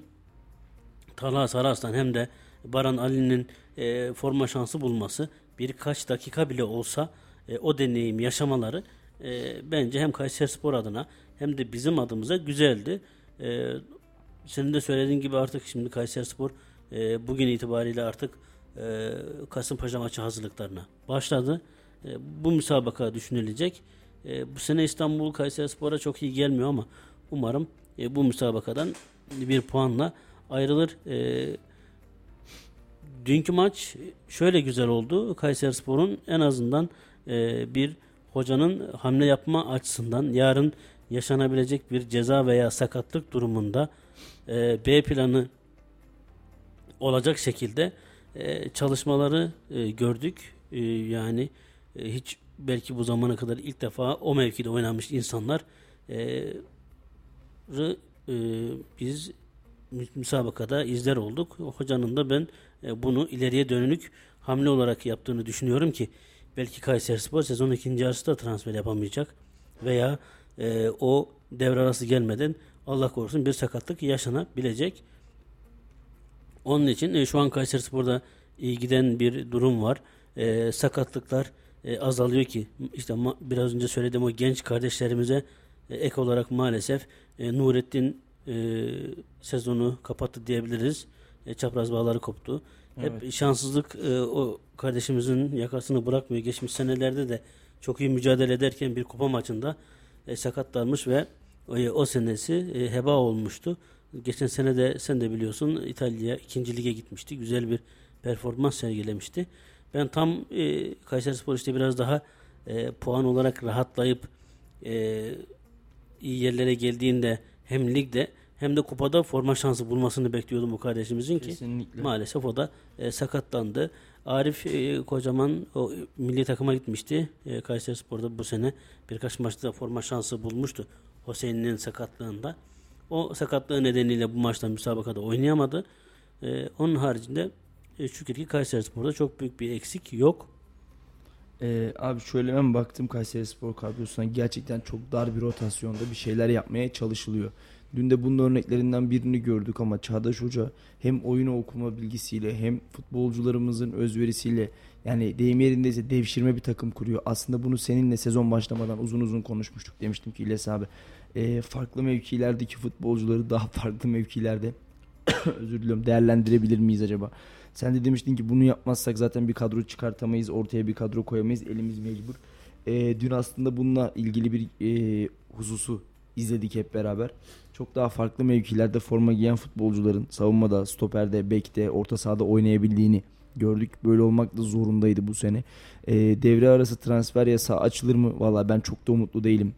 Talha Saraslan hem de Baran Ali'nin e, forma şansı bulması birkaç dakika bile olsa e, o deneyim yaşamaları e, bence hem Kayseri Spor adına hem de bizim adımıza güzeldi. E, senin de söylediğin gibi artık şimdi Kayseri Spor e, bugün itibariyle artık e, Kasımpaşa maçı hazırlıklarına başladı. E, bu müsabaka düşünülecek. E, bu sene İstanbul Kayseri Spor'a çok iyi gelmiyor ama umarım e, bu müsabakadan bir puanla ayrılır. E, dünkü maç şöyle güzel oldu. Kayseri Spor'un en azından e, bir hocanın hamle yapma açısından yarın yaşanabilecek bir ceza veya sakatlık durumunda e, B planı olacak şekilde e, çalışmaları e, gördük. E, yani e, hiç belki bu zamana kadar ilk defa o mevkide oynamış insanlar e, e, biz müsabakada izler olduk. Hocanın da ben e, bunu ileriye dönük hamle olarak yaptığını düşünüyorum ki belki Kayseri Spor sezon ikinci yarısında transfer yapamayacak veya e, o devre arası gelmeden Allah korusun bir sakatlık yaşanabilecek. Onun için e, şu an Kayseri Spor'da iyi giden bir durum var. E, sakatlıklar e, azalıyor ki işte biraz önce söylediğim o genç kardeşlerimize e, ek olarak maalesef e, Nurettin e, sezonu kapattı diyebiliriz. E, çapraz bağları koptu. Evet. Hep şanssızlık e, o kardeşimizin yakasını bırakmıyor. Geçmiş senelerde de çok iyi mücadele ederken bir kupa maçında e, sakatlanmış ve e, o senesi e, heba olmuştu. Geçen sene de sen de biliyorsun İtalya ikinci lige gitmişti. Güzel bir performans sergilemişti. Ben tam e, Kayseri Spor işte biraz daha e, puan olarak rahatlayıp e, iyi yerlere geldiğinde hem ligde hem de kupada forma şansı bulmasını bekliyordum bu kardeşimizin ki Kesinlikle. maalesef o da e, sakatlandı. Arif e, Kocaman o milli takıma gitmişti. E, Kayseri Spor'da bu sene birkaç maçta forma şansı bulmuştu. Hüseyin'in sakatlığında. O sakatlığı nedeniyle bu maçta müsabakada oynayamadı. E, onun haricinde e, şükür ki Kayseri Spor'da çok büyük bir eksik yok. Ee, abi şöyle ben baktım Kayseri Spor kadrosuna gerçekten çok dar bir rotasyonda bir şeyler yapmaya çalışılıyor. Dün de bunun örneklerinden birini gördük ama Çağdaş Hoca hem oyunu okuma bilgisiyle hem futbolcularımızın özverisiyle yani deyim yerindeyse devşirme bir takım kuruyor. Aslında bunu seninle sezon başlamadan uzun uzun konuşmuştuk. Demiştim ki İlyas abi e, farklı mevkilerdeki futbolcuları daha farklı mevkilerde özür diliyorum değerlendirebilir miyiz acaba? Sen de demiştin ki bunu yapmazsak zaten bir kadro çıkartamayız, ortaya bir kadro koyamayız, elimiz mecbur. E, dün aslında bununla ilgili bir e, hususu izledik hep beraber. Çok daha farklı mevkilerde forma giyen futbolcuların savunmada, stoperde, bekte, orta sahada oynayabildiğini gördük. Böyle olmak da zorundaydı bu sene. E, devre arası transfer yasağı açılır mı? Valla ben çok da umutlu değilim.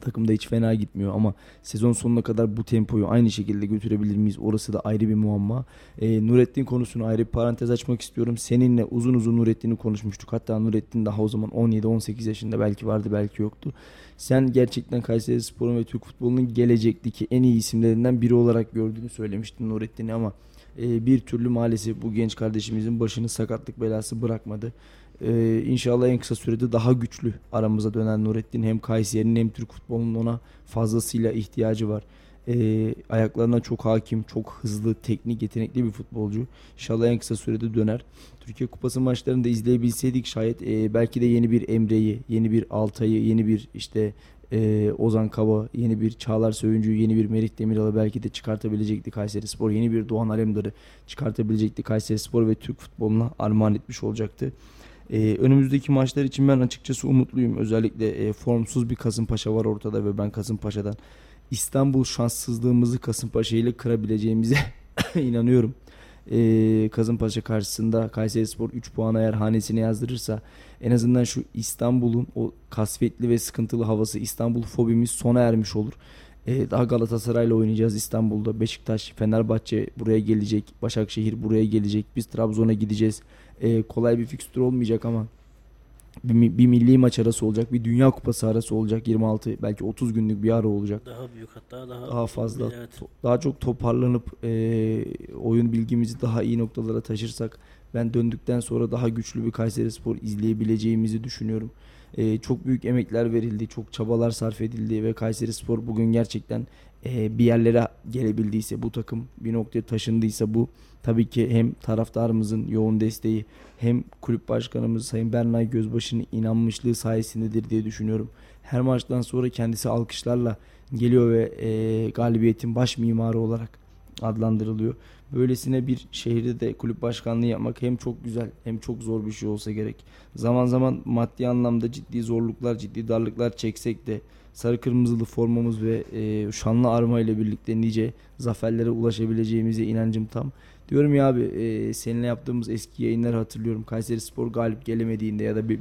Takımda hiç fena gitmiyor ama sezon sonuna kadar bu tempoyu aynı şekilde götürebilir miyiz? Orası da ayrı bir muamma. E, Nurettin konusunu ayrı bir parantez açmak istiyorum. Seninle uzun uzun Nurettin'i konuşmuştuk. Hatta Nurettin daha o zaman 17-18 yaşında belki vardı belki yoktu. Sen gerçekten Kayseri Spor'un ve Türk futbolunun gelecekteki en iyi isimlerinden biri olarak gördüğünü söylemiştin Nurettin'i ama e, bir türlü maalesef bu genç kardeşimizin başını sakatlık belası bırakmadı. Ee, inşallah en kısa sürede daha güçlü aramıza dönen Nurettin hem Kayseri'nin hem Türk futbolunun ona fazlasıyla ihtiyacı var. Ee, ayaklarına çok hakim, çok hızlı, teknik, yetenekli bir futbolcu. İnşallah en kısa sürede döner. Türkiye Kupası maçlarını da izleyebilseydik şayet e, belki de yeni bir Emre'yi, yeni bir Altay'ı, yeni bir işte e, Ozan Kaba, yeni bir Çağlar Söyüncü'yü, yeni bir Merit Demiral'ı belki de çıkartabilecekti Kayseri Spor. Yeni bir Doğan Alemdar'ı çıkartabilecekti Kayseri Spor ve Türk futboluna armağan etmiş olacaktı. Ee, önümüzdeki maçlar için ben açıkçası umutluyum. Özellikle e, formsuz bir Kasımpaşa var ortada ve ben Kasımpaşa'dan İstanbul şanssızlığımızı Kasımpaşa ile kırabileceğimize inanıyorum. Ee, Kasımpaşa karşısında Kayseri Spor 3 puan eğer hanesine yazdırırsa en azından şu İstanbul'un o kasvetli ve sıkıntılı havası İstanbul fobimiz sona ermiş olur. Ee, daha Galatasaray'la oynayacağız İstanbul'da. Beşiktaş, Fenerbahçe buraya gelecek. Başakşehir buraya gelecek. Biz Trabzon'a gideceğiz e, kolay bir fikstür olmayacak ama bir, bir milli maç arası olacak, bir dünya kupası arası olacak 26 belki 30 günlük bir ara olacak. Daha büyük hatta daha daha fazla evet. daha çok toparlanıp e, oyun bilgimizi daha iyi noktalara taşırsak ben döndükten sonra daha güçlü bir Kayseri Spor izleyebileceğimizi düşünüyorum. E, çok büyük emekler verildi, çok çabalar sarf edildi ve Kayseri Spor bugün gerçekten e, bir yerlere gelebildiyse bu takım bir noktaya taşındıysa bu tabii ki hem taraftarımızın yoğun desteği hem kulüp başkanımız Sayın Bernay Gözbaşı'nın inanmışlığı sayesindedir diye düşünüyorum. Her maçtan sonra kendisi alkışlarla geliyor ve e, galibiyetin baş mimarı olarak adlandırılıyor. Böylesine bir şehirde de kulüp başkanlığı yapmak hem çok güzel hem çok zor bir şey olsa gerek. Zaman zaman maddi anlamda ciddi zorluklar, ciddi darlıklar çeksek de sarı kırmızılı formamız ve e, şanlı arma ile birlikte nice zaferlere ulaşabileceğimize inancım tam. Diyorum ya abi e, seninle yaptığımız eski yayınları hatırlıyorum. Kayseri Spor galip gelemediğinde ya da bir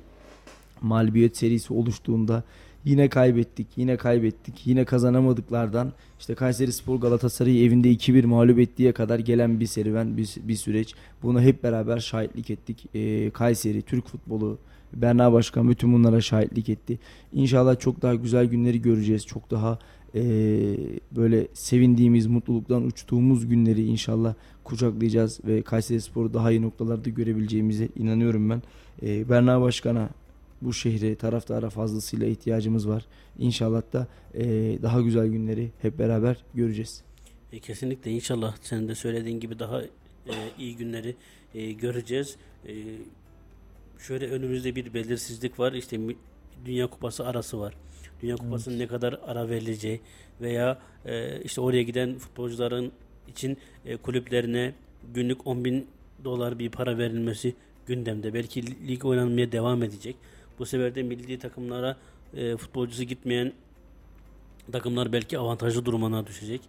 mağlubiyet serisi oluştuğunda Yine kaybettik, yine kaybettik, yine kazanamadıklardan işte Kayseri Spor Galatasaray'ı evinde 2-1 mağlup ettiğe kadar gelen bir serüven, bir, bir süreç. Buna hep beraber şahitlik ettik. Ee, Kayseri, Türk futbolu, Berna Başkan bütün bunlara şahitlik etti. İnşallah çok daha güzel günleri göreceğiz. Çok daha e, böyle sevindiğimiz, mutluluktan uçtuğumuz günleri inşallah kucaklayacağız ve Kayseri Spor'u daha iyi noktalarda görebileceğimize inanıyorum ben. E, Berna Başkan'a bu şehre, taraftara fazlasıyla ihtiyacımız var. İnşallah da e, daha güzel günleri hep beraber göreceğiz. E, kesinlikle inşallah senin de söylediğin gibi daha e, iyi günleri e, göreceğiz. E, şöyle önümüzde bir belirsizlik var. İşte Dünya Kupası arası var. Dünya Kupası'nın evet. ne kadar ara verileceği veya e, işte oraya giden futbolcuların için e, kulüplerine günlük 10 bin dolar bir para verilmesi gündemde. Belki lig oynanmaya devam edecek. Bu sefer de milli takımlara e, futbolcusu gitmeyen takımlar belki avantajlı durumuna düşecek.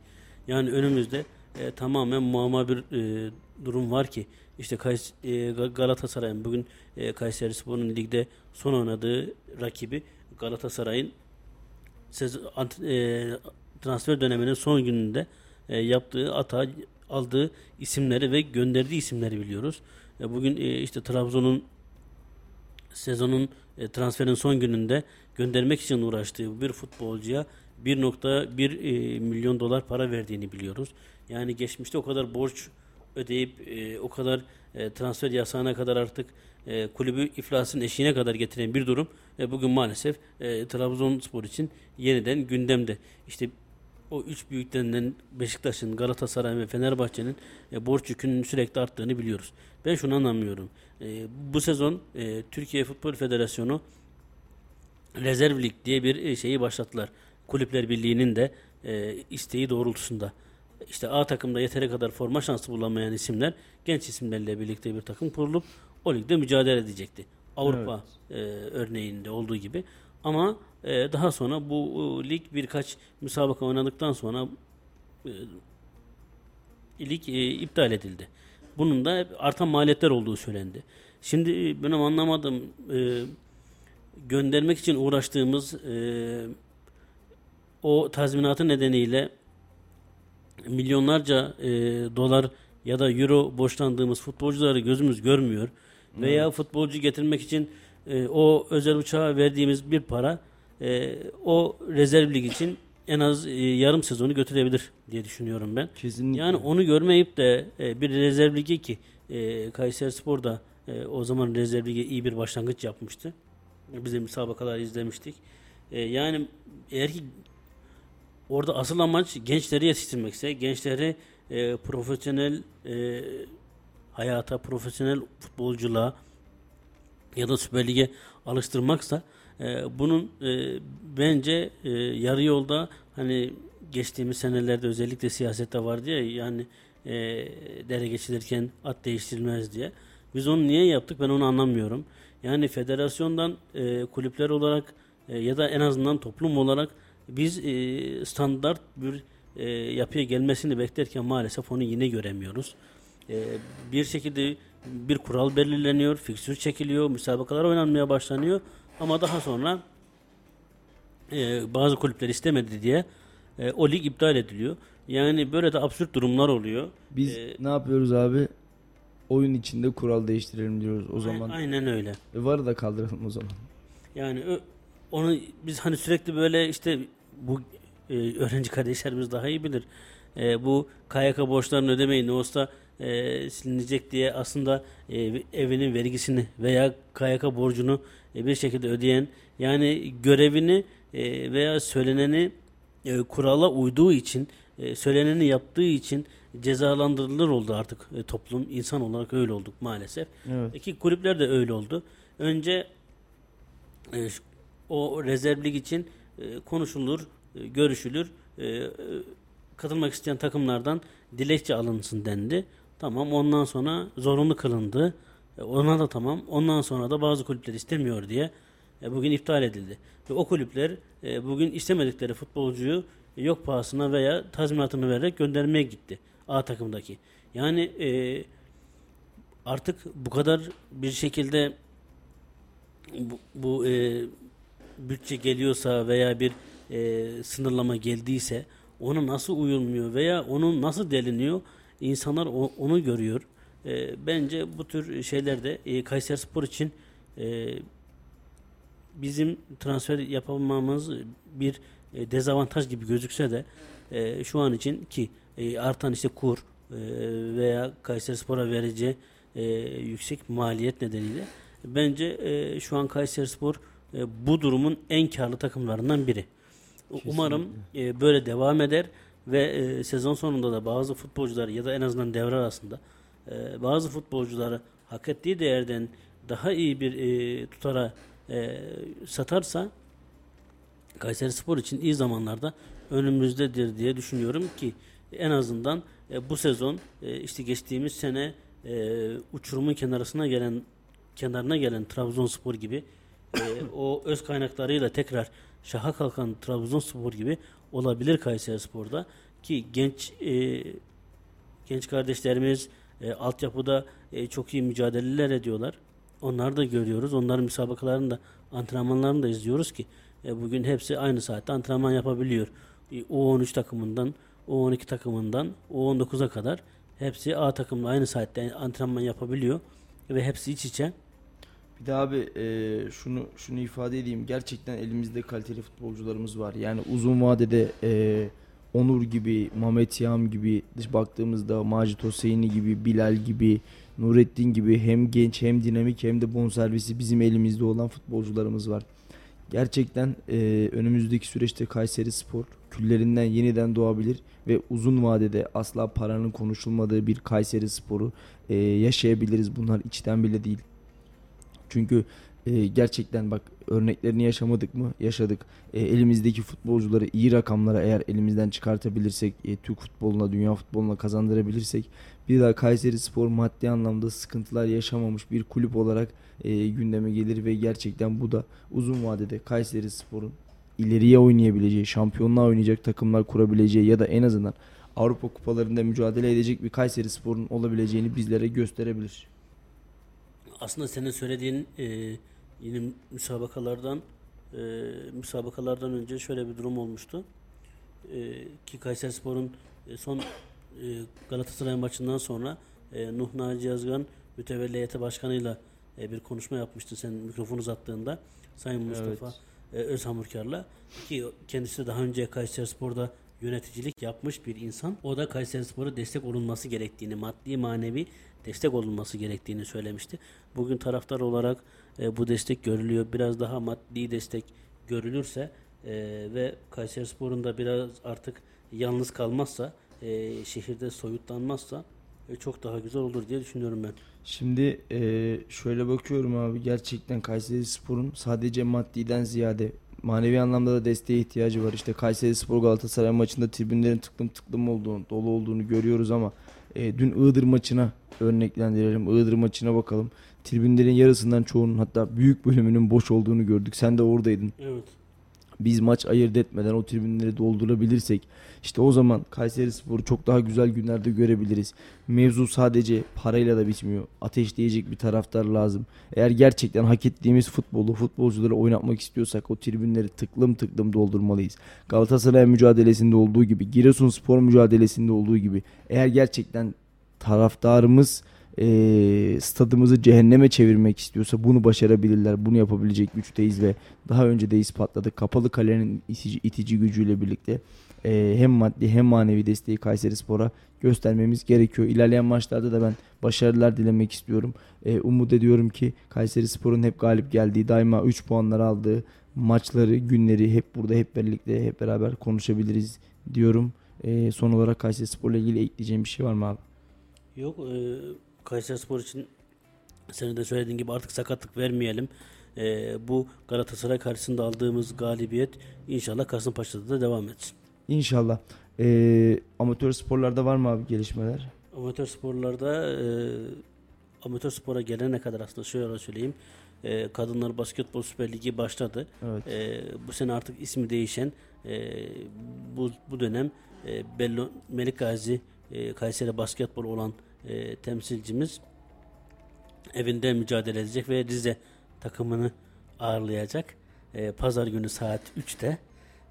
Yani önümüzde e, tamamen muamma bir e, durum var ki işte Kays e, Galatasaray'ın bugün e, Kayseri Spor'un ligde son oynadığı rakibi Galatasaray'ın e, transfer döneminin son gününde e, yaptığı ata aldığı isimleri ve gönderdiği isimleri biliyoruz. E, bugün e, işte Trabzon'un sezonun e, transferin son gününde göndermek için uğraştığı bir futbolcuya 1.1 e, milyon dolar para verdiğini biliyoruz. Yani geçmişte o kadar borç ödeyip e, o kadar transfer yasağına kadar artık kulübü iflasın eşiğine kadar getiren bir durum bugün maalesef Trabzonspor için yeniden gündemde. İşte o üç büyüklerinden Beşiktaş'ın, Galatasaray ve Fenerbahçe'nin e, borç yükünün sürekli arttığını biliyoruz. Ben şunu anlamıyorum. E, bu sezon e, Türkiye Futbol Federasyonu Rezerv Lig diye bir e, şeyi başlattılar. Kulüpler Birliği'nin de e, isteği doğrultusunda. İşte A takımda yeteri kadar forma şansı bulamayan isimler genç isimlerle birlikte bir takım kurulup o ligde mücadele edecekti. Avrupa evet. e, örneğinde olduğu gibi. Ama e, daha sonra bu e, lig birkaç müsabaka oynadıktan sonra e, lig e, iptal edildi. Bunun da artan maliyetler olduğu söylendi. Şimdi e, benim anlamadığım e, göndermek için uğraştığımız e, o tazminatı nedeniyle milyonlarca e, dolar ya da euro borçlandığımız futbolcuları gözümüz görmüyor. Veya futbolcu getirmek için e, o özel uçağa verdiğimiz bir para e, o rezerv lig için en az e, yarım sezonu götürebilir diye düşünüyorum ben. Kesinlikle. Yani onu görmeyip de e, bir rezerv ligi ki e, Kayseri Spor da e, o zaman rezerv lige iyi bir başlangıç yapmıştı. Biz de müsabakalar izlemiştik. E, yani eğer ki orada asıl amaç gençleri yetiştirmekse, gençleri e, profesyonel e, hayata, profesyonel futbolculuğa ya da Süper Lig'e alıştırmaksa e, bunun e, bence e, yarı yolda hani geçtiğimiz senelerde özellikle siyasette vardı ya yani e, dere geçilirken at değiştirilmez diye. Biz onu niye yaptık ben onu anlamıyorum. Yani federasyondan e, kulüpler olarak e, ya da en azından toplum olarak biz e, standart bir e, yapıya gelmesini beklerken maalesef onu yine göremiyoruz. E, bir şekilde bir kural belirleniyor, fiksür çekiliyor, müsabakalar oynanmaya başlanıyor ama daha sonra e, bazı kulüpler istemedi diye e, o lig iptal ediliyor. Yani böyle de absürt durumlar oluyor. Biz ee, ne yapıyoruz abi? Oyun içinde kural değiştirelim diyoruz o zaman. Aynen öyle. E, varı da kaldıralım o zaman. Yani onu biz hani sürekli böyle işte bu e, öğrenci kardeşlerimiz daha iyi bilir. E, bu KYK borçlarını ödemeyin ne olsa e, silinecek diye aslında e, evinin vergisini veya KYK borcunu e, bir şekilde ödeyen yani görevini e, veya söyleneni e, kurala uyduğu için e, söyleneni yaptığı için cezalandırılır oldu artık e, toplum insan olarak öyle olduk maalesef. Evet. Ki kulüpler de öyle oldu. Önce e, o rezervlik için e, konuşulur, e, görüşülür. E, e, katılmak isteyen takımlardan dilekçe alınsın dendi. Tamam ondan sonra zorunlu kılındı. E, ona da tamam. Ondan sonra da bazı kulüpler istemiyor diye e, bugün iptal edildi. Ve o kulüpler e, bugün istemedikleri futbolcuyu yok pahasına veya tazminatını vererek göndermeye gitti. A takımdaki. Yani artık bu kadar bir şekilde bu, bu e, bütçe geliyorsa veya bir e, sınırlama geldiyse ona nasıl uyulmuyor veya onun nasıl deliniyor insanlar o, onu görüyor. E, bence bu tür şeylerde e, Kayseri Spor için e, bizim transfer yapamamamız bir e, dezavantaj gibi gözükse de e, şu an için ki e, artan işte kur e, veya Kayseri Spor'a vereceği e, yüksek maliyet nedeniyle bence e, şu an Kayseri Spor e, bu durumun en karlı takımlarından biri. Kesinlikle. Umarım e, böyle devam eder ve e, sezon sonunda da bazı futbolcular ya da en azından devre arasında e, bazı futbolcuları hak ettiği değerden daha iyi bir e, tutara e, satarsa Kayseri Spor için iyi zamanlarda önümüzdedir diye düşünüyorum ki en azından e, bu sezon e, işte geçtiğimiz sene e, uçurumun kenarına gelen kenarına gelen Trabzonspor gibi e, o öz kaynaklarıyla tekrar şaha kalkan Trabzonspor gibi olabilir Kayseri Spor'da ki genç e, genç kardeşlerimiz e, altyapıda e, çok iyi mücadeleler ediyorlar. Onları da görüyoruz. Onların müsabakalarını da antrenmanlarını da izliyoruz ki e, bugün hepsi aynı saatte antrenman yapabiliyor. E, U13 takımından U12 takımından U19'a kadar hepsi A takımla aynı saatte antrenman yapabiliyor ve hepsi iç içe. Bir de abi e, şunu şunu ifade edeyim. Gerçekten elimizde kaliteli futbolcularımız var. Yani uzun vadede e, Onur gibi, Mehmet Yam gibi, dış baktığımızda Macit Hoseyni gibi, Bilal gibi, Nurettin gibi hem genç hem dinamik hem de bonservisi bizim elimizde olan futbolcularımız var. Gerçekten e, önümüzdeki süreçte Kayseri Spor küllerinden yeniden doğabilir ve uzun vadede asla paranın konuşulmadığı bir Kayseri Sporu e, yaşayabiliriz. Bunlar içten bile değil. Çünkü e, gerçekten bak örneklerini yaşamadık mı? Yaşadık. E, elimizdeki futbolcuları iyi rakamlara eğer elimizden çıkartabilirsek, e, Türk futboluna, dünya futboluna kazandırabilirsek bir daha Kayseri Spor maddi anlamda sıkıntılar yaşamamış bir kulüp olarak e, gündeme gelir ve gerçekten bu da uzun vadede Kayseri Spor'un ileriye oynayabileceği, şampiyonluğa oynayacak takımlar kurabileceği ya da en azından Avrupa kupalarında mücadele edecek bir Kayseri Spor'un olabileceğini bizlere gösterebilir. Aslında senin söylediğin e, yine müsabakalardan e, müsabakalardan önce şöyle bir durum olmuştu. E, ki Kayserispor'un e, son e, Galatasaray maçından sonra e, Nuh Naci Yazgan mütevelli heyeti başkanıyla e, bir konuşma yapmıştı sen mikrofonu uzattığında Sayın Mustafa e, Özhamurkar'la ki kendisi daha önce Kayserispor'da yöneticilik yapmış bir insan. O da Kayserispor'a destek olunması gerektiğini, maddi manevi destek olunması gerektiğini söylemişti. Bugün taraftar olarak e, bu destek görülüyor. Biraz daha maddi destek görülürse e, ve Kayserispor'un da biraz artık yalnız kalmazsa, e, şehirde soyutlanmazsa e, çok daha güzel olur diye düşünüyorum ben. Şimdi e, şöyle bakıyorum abi gerçekten Kayseri Spor'un sadece maddiden ziyade manevi anlamda da desteğe ihtiyacı var. İşte Kayseri Spor Galatasaray maçında tribünlerin tıklım tıklım olduğunu, dolu olduğunu görüyoruz ama e, dün Iğdır maçına örneklendirelim. Iğdır maçına bakalım. Tribünlerin yarısından çoğunun hatta büyük bölümünün boş olduğunu gördük. Sen de oradaydın. Evet. Biz maç ayırt etmeden o tribünleri doldurabilirsek işte o zaman Kayseri Spor'u çok daha güzel günlerde görebiliriz. Mevzu sadece parayla da bitmiyor. Ateşleyecek bir taraftar lazım. Eğer gerçekten hak ettiğimiz futbolu, futbolcuları oynatmak istiyorsak o tribünleri tıklım tıklım doldurmalıyız. Galatasaray mücadelesinde olduğu gibi, Giresunspor mücadelesinde olduğu gibi eğer gerçekten taraftarımız e, stadımızı cehenneme çevirmek istiyorsa bunu başarabilirler. Bunu yapabilecek güçteyiz ve daha önce de ispatladık. Kapalı kalenin itici, itici gücüyle birlikte e, hem maddi hem manevi desteği Kayseri Spor'a göstermemiz gerekiyor. İlerleyen maçlarda da ben başarılar dilemek istiyorum. E, umut ediyorum ki Kayseri Spor'un hep galip geldiği, daima 3 puanlar aldığı maçları, günleri hep burada hep birlikte hep beraber konuşabiliriz diyorum. E, son olarak Kayseri Spor'la ilgili ekleyeceğim bir şey var mı abi? Yok e, Kayserispor için senin de söylediğin gibi artık sakatlık vermeyelim. E, bu Galatasaray karşısında aldığımız galibiyet inşallah Kasımpaşa'da da devam etsin. İnşallah. E, amatör sporlarda var mı abi gelişmeler? Amatör sporlarda e, amatör spora gelene kadar aslında şöyle söyleyeyim. E, Kadınlar Basketbol Süper Ligi başladı. Evet. E, bu sene artık ismi değişen e, bu, bu dönem e, Bello, Melik Gazi e, Kayseri Basketbol olan e, temsilcimiz evinde mücadele edecek ve Rize takımını ağırlayacak. E, Pazar günü saat 3'te.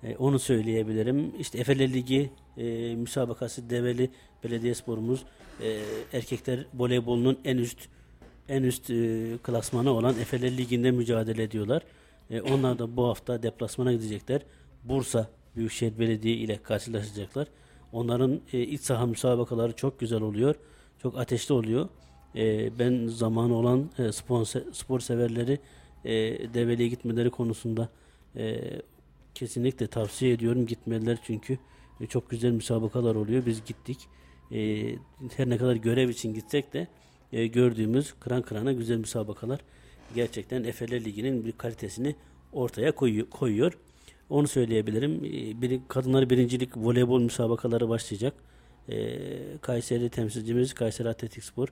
E, onu söyleyebilirim. İşte Efele Ligi e, müsabakası Develi Belediyesporumuz e, erkekler voleybolunun en üst en üst e, klasmanı olan Efele Ligi'nde mücadele ediyorlar. E, onlar da bu hafta deplasmana gidecekler. Bursa Büyükşehir Belediye ile karşılaşacaklar. Onların e, iç saha müsabakaları çok güzel oluyor. Çok ateşli oluyor. E, ben zamanı olan e, spor, spor severleri e, Develi'ye gitmeleri konusunda e, kesinlikle tavsiye ediyorum gitmeliler çünkü e, çok güzel müsabakalar oluyor. Biz gittik. E, her ne kadar görev için gitsek de e, gördüğümüz kıran kırana güzel müsabakalar gerçekten Efeler Ligi'nin bir kalitesini ortaya koyuyor. koyuyor. Onu söyleyebilirim. E, bir, kadınlar birincilik voleybol müsabakaları başlayacak. E, Kayseri temsilcimiz Kayseri Atletik Spor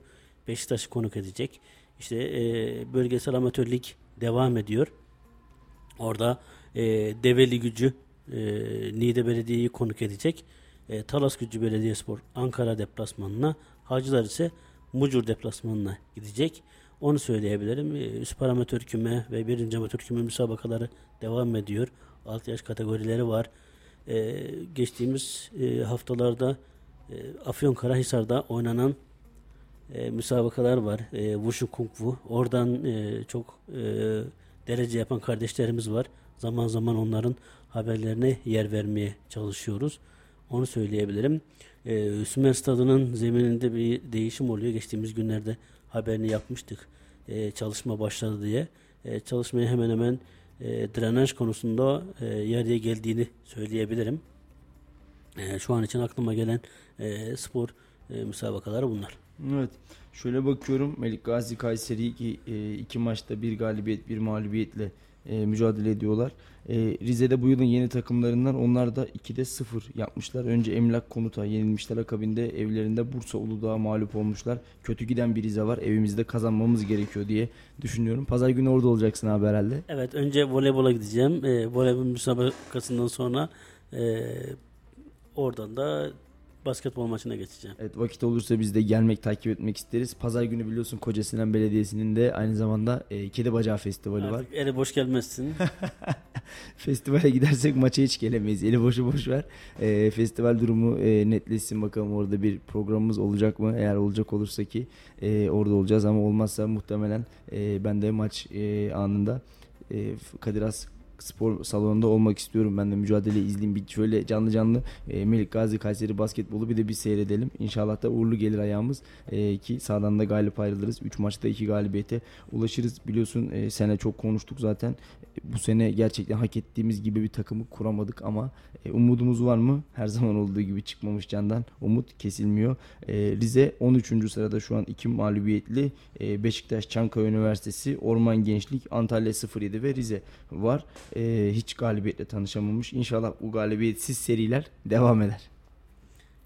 Beşiktaş'ı konuk edecek. İşte e, bölgesel amatörlük devam ediyor. Orada e, Develi Gücü e, Niğde Belediye'yi konuk edecek. E, Talas Gücü Belediyespor Ankara deplasmanına, Hacılar ise Mucur deplasmanına gidecek. Onu söyleyebilirim. E, üst parametre küme ve birinci amatör küme müsabakaları devam ediyor. Alt yaş kategorileri var. E, geçtiğimiz e, haftalarda e, Afyonkarahisar'da oynanan e, müsabakalar var. E, Wushu Kung Fu. Oradan e, çok e, derece yapan kardeşlerimiz var. Zaman zaman onların haberlerine yer vermeye çalışıyoruz. Onu söyleyebilirim. E, Sümer Stadı'nın zemininde bir değişim oluyor. Geçtiğimiz günlerde haberini yapmıştık. E, çalışma başladı diye. E, çalışmaya hemen hemen e, drenaj konusunda e, yerye geldiğini söyleyebilirim. E, şu an için aklıma gelen e, spor e, müsabakaları bunlar. Evet. Şöyle bakıyorum Melik Gazi Kayseri iki, e, iki maçta bir galibiyet bir mağlubiyetle e, mücadele ediyorlar. E, Rize'de bu yılın yeni takımlarından onlar da 2'de 0 yapmışlar. Önce Emlak Konut'a yenilmişler akabinde evlerinde Bursa Uludağ'a mağlup olmuşlar. Kötü giden bir Rize var. Evimizde kazanmamız gerekiyor diye düşünüyorum. Pazar günü orada olacaksın abi herhalde. Evet önce voleybola gideceğim. E, voleybol müsabakasından sonra e, oradan da basketbol maçına geçeceğim. Evet vakit olursa biz de gelmek takip etmek isteriz. Pazar günü biliyorsun Kocasinan Belediyesi'nin de aynı zamanda e, Kedi Bacağı Festivali Artık var. eli boş gelmezsin. Festivale gidersek maça hiç gelemeyiz. Eli boşu boş ver. E, festival durumu e, netleşsin bakalım orada bir programımız olacak mı? Eğer olacak olursa ki e, orada olacağız ama olmazsa muhtemelen e, ben de maç e, anında e, Kadir Has spor salonunda olmak istiyorum. Ben de mücadele izleyeyim. Bir şöyle canlı canlı e, Melik Gazi Kayseri basketbolu bir de bir seyredelim. İnşallah da uğurlu gelir ayağımız e, ki sağdan da galip ayrılırız. 3 maçta 2 galibiyete ulaşırız. Biliyorsun e, sene çok konuştuk zaten. E, bu sene gerçekten hak ettiğimiz gibi bir takımı kuramadık ama e, umudumuz var mı? Her zaman olduğu gibi çıkmamış candan. Umut kesilmiyor. E, Rize 13. sırada şu an 2 mağlubiyetli. E, Beşiktaş, Çankaya Üniversitesi, Orman Gençlik, Antalya 07 ve Rize var e, hiç galibiyetle tanışamamış. İnşallah bu galibiyetsiz seriler devam eder.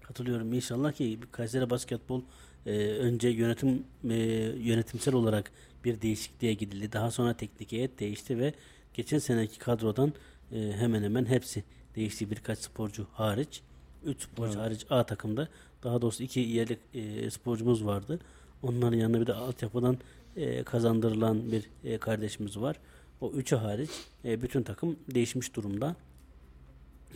Katılıyorum inşallah ki Kayseri Basketbol e, önce yönetim e, yönetimsel olarak bir değişikliğe gidildi. Daha sonra teknik heyet değişti ve geçen seneki kadrodan e, hemen hemen hepsi değişti birkaç sporcu hariç. 3 sporcu evet. hariç A takımda daha doğrusu iki yerlik e, sporcumuz vardı. Onların yanında bir de altyapıdan e, kazandırılan bir e, kardeşimiz var. O üçü hariç e, bütün takım değişmiş durumda.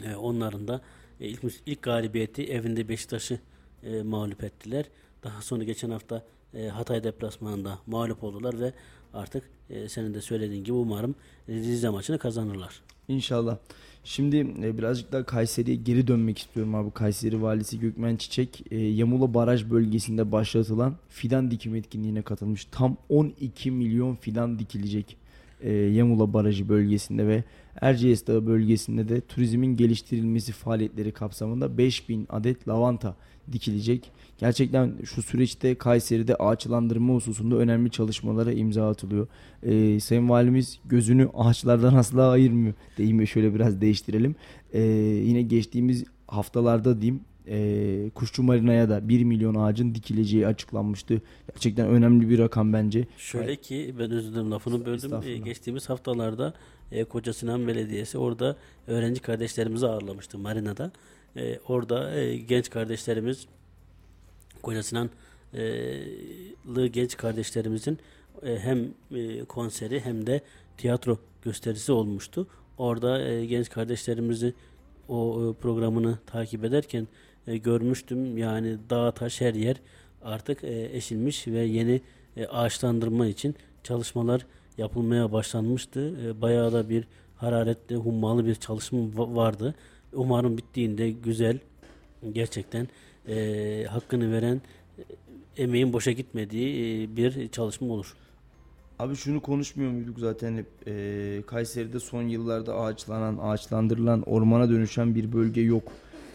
E, onların da e, ilk, ilk galibiyeti evinde Beşiktaş'ı e, mağlup ettiler. Daha sonra geçen hafta e, Hatay deplasmanında mağlup oldular ve artık e, senin de söylediğin gibi umarım Rize maçını kazanırlar. İnşallah. Şimdi e, birazcık daha Kayseri'ye geri dönmek istiyorum abi. Kayseri valisi Gökmen Çiçek e, Yamula Baraj bölgesinde başlatılan fidan dikim etkinliğine katılmış. Tam 12 milyon fidan dikilecek e, Yamula Barajı bölgesinde ve Erciyes Dağı bölgesinde de turizmin geliştirilmesi faaliyetleri kapsamında 5000 adet lavanta dikilecek. Gerçekten şu süreçte Kayseri'de ağaçlandırma hususunda önemli çalışmalara imza atılıyor. Ee, Sayın Valimiz gözünü ağaçlardan asla ayırmıyor. Deyimi şöyle biraz değiştirelim. Ee, yine geçtiğimiz haftalarda diyeyim e, Kuşçu Marina'ya da 1 milyon ağacın dikileceği açıklanmıştı. Gerçekten önemli bir rakam bence. Şöyle ki ben özür dilerim lafını böldüm. E, geçtiğimiz haftalarda e, Koca Sinan Belediyesi orada öğrenci kardeşlerimizi ağırlamıştı Marina'da. E, orada e, genç kardeşlerimiz Koca Sinan'lı genç kardeşlerimizin e, hem e, konseri hem de tiyatro gösterisi olmuştu. Orada e, genç kardeşlerimizi o e, programını takip ederken e, görmüştüm. Yani dağ taş her yer artık e, eşilmiş ve yeni e, ağaçlandırma için çalışmalar yapılmaya başlanmıştı. E, bayağı da bir hararetli, hummalı bir çalışma va- vardı. Umarım bittiğinde güzel, gerçekten e, hakkını veren, e, emeğin boşa gitmediği e, bir çalışma olur. Abi şunu konuşmuyor muyduk zaten hep Ee, Kayseri'de son yıllarda ağaçlanan, ağaçlandırılan, ormana dönüşen bir bölge yok.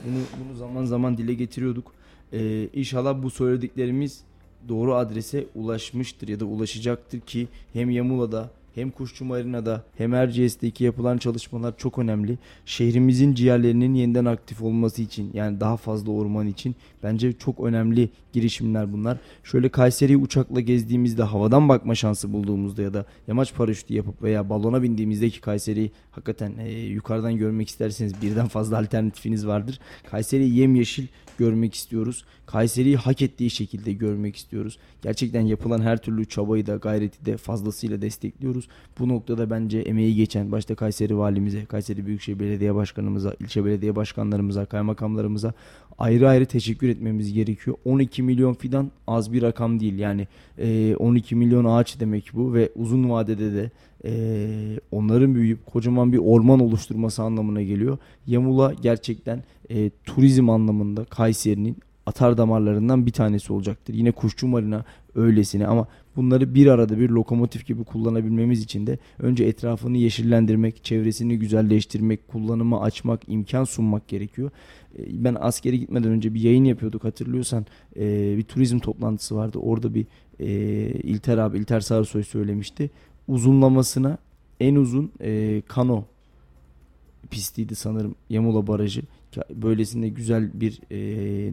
Bunu, bunu zaman zaman dile getiriyorduk. Ee, inşallah bu söylediklerimiz doğru adrese ulaşmıştır ya da ulaşacaktır ki hem Yamula'da hem Kuşçu Marina'da hem Erciyes'teki yapılan çalışmalar çok önemli. Şehrimizin ciğerlerinin yeniden aktif olması için yani daha fazla orman için bence çok önemli girişimler bunlar. Şöyle Kayseri'yi uçakla gezdiğimizde havadan bakma şansı bulduğumuzda ya da yamaç paraşütü yapıp veya balona bindiğimizde ki Kayseri'yi hakikaten e, yukarıdan görmek isterseniz birden fazla alternatifiniz vardır. Kayseri'yi yemyeşil görmek istiyoruz. Kayseri'yi hak ettiği şekilde görmek istiyoruz. Gerçekten yapılan her türlü çabayı da gayreti de fazlasıyla destekliyoruz. Bu noktada bence emeği geçen başta Kayseri valimize, Kayseri Büyükşehir Belediye Başkanımıza, ilçe belediye başkanlarımıza, kaymakamlarımıza ayrı ayrı teşekkür etmemiz gerekiyor. 12 milyon fidan az bir rakam değil. Yani e, 12 milyon ağaç demek bu ve uzun vadede de e, onların büyüyüp kocaman bir orman oluşturması anlamına geliyor. Yamula gerçekten e, turizm anlamında Kayseri'nin atar damarlarından bir tanesi olacaktır. Yine Kuşçu Marina öylesine ama bunları bir arada bir lokomotif gibi kullanabilmemiz için de önce etrafını yeşillendirmek, çevresini güzelleştirmek, kullanıma açmak, imkan sunmak gerekiyor. E, Ben askere gitmeden önce bir yayın yapıyorduk hatırlıyorsan e, bir turizm toplantısı vardı. Orada bir e, İlter abi İlter Sarısoy söylemişti. Uzunlamasına en uzun kano pistiydi sanırım Yamula Barajı. Böylesinde güzel bir e,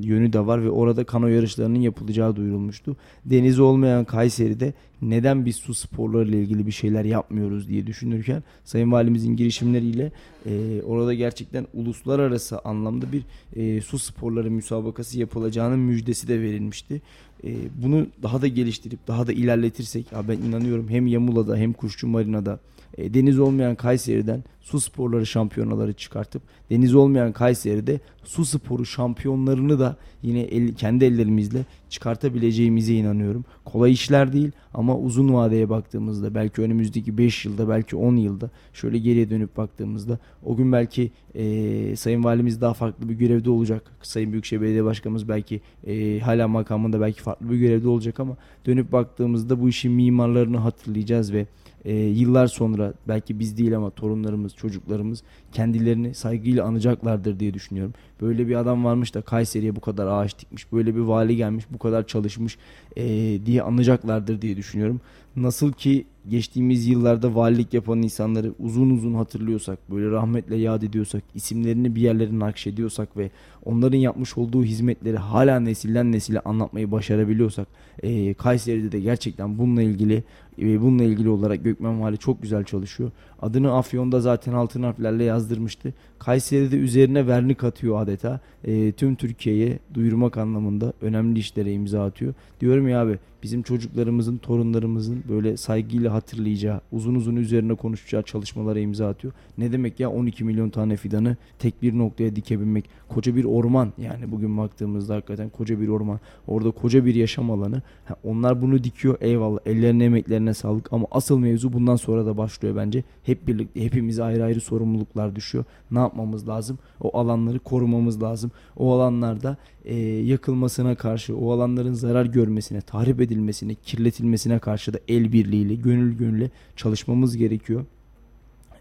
yönü de var ve orada kano yarışlarının yapılacağı duyurulmuştu. Denizi olmayan Kayseri'de neden biz su sporları ile ilgili bir şeyler yapmıyoruz diye düşünürken Sayın Valimizin girişimleriyle e, orada gerçekten uluslararası anlamda bir e, su sporları müsabakası yapılacağının müjdesi de verilmişti. E, bunu daha da geliştirip daha da ilerletirsek ya ben inanıyorum hem Yamula'da hem Kuşçu Marina'da e, deniz olmayan Kayseri'den su sporları şampiyonaları çıkartıp deniz olmayan Kayseri'de su sporu şampiyonlarını da yine el- kendi ellerimizle çıkartabileceğimize inanıyorum. Kolay işler değil ama uzun vadeye baktığımızda belki önümüzdeki 5 yılda belki 10 yılda şöyle geriye dönüp baktığımızda o gün belki e, Sayın Valimiz daha farklı bir görevde olacak. Sayın Büyükşehir Belediye Başkanımız belki e, hala makamında belki farklı bir görevde olacak ama dönüp baktığımızda bu işin mimarlarını hatırlayacağız ve e, yıllar sonra belki biz değil ama torunlarımız, çocuklarımız kendilerini saygıyla anacaklardır diye düşünüyorum. Böyle bir adam varmış da Kayseri'ye bu kadar ağaç dikmiş, böyle bir vali gelmiş, bu kadar çalışmış e, diye anacaklardır diye düşünüyorum. Nasıl ki geçtiğimiz yıllarda valilik yapan insanları uzun uzun hatırlıyorsak, böyle rahmetle yad ediyorsak, isimlerini bir yerlere nakşediyorsak ve onların yapmış olduğu hizmetleri hala nesilden nesile anlatmayı başarabiliyorsak, e, Kayseri'de de gerçekten bununla ilgili bununla ilgili olarak Gökmen Vali çok güzel çalışıyor. Adını Afyon'da zaten altın harflerle yazdırmıştı. Kayseri'de üzerine vernik atıyor adeta. E, tüm Türkiye'ye duyurmak anlamında önemli işlere imza atıyor. Diyorum ya abi bizim çocuklarımızın, torunlarımızın böyle saygıyla hatırlayacağı, uzun uzun üzerine konuşacağı çalışmalara imza atıyor. Ne demek ya 12 milyon tane fidanı tek bir noktaya dikebilmek. Koca bir orman yani bugün baktığımızda hakikaten koca bir orman. Orada koca bir yaşam alanı. Ha, onlar bunu dikiyor eyvallah ellerine emeklerine sağlık ama asıl mevzu bundan sonra da başlıyor bence. Hep birlikte hepimize ayrı ayrı sorumluluklar düşüyor. Ne yapmamız lazım? O alanları korumamız lazım. O alanlarda e, yakılmasına karşı, o alanların zarar görmesine, tahrip edilmesine, kirletilmesine karşı da el birliğiyle, gönül gönüle çalışmamız gerekiyor.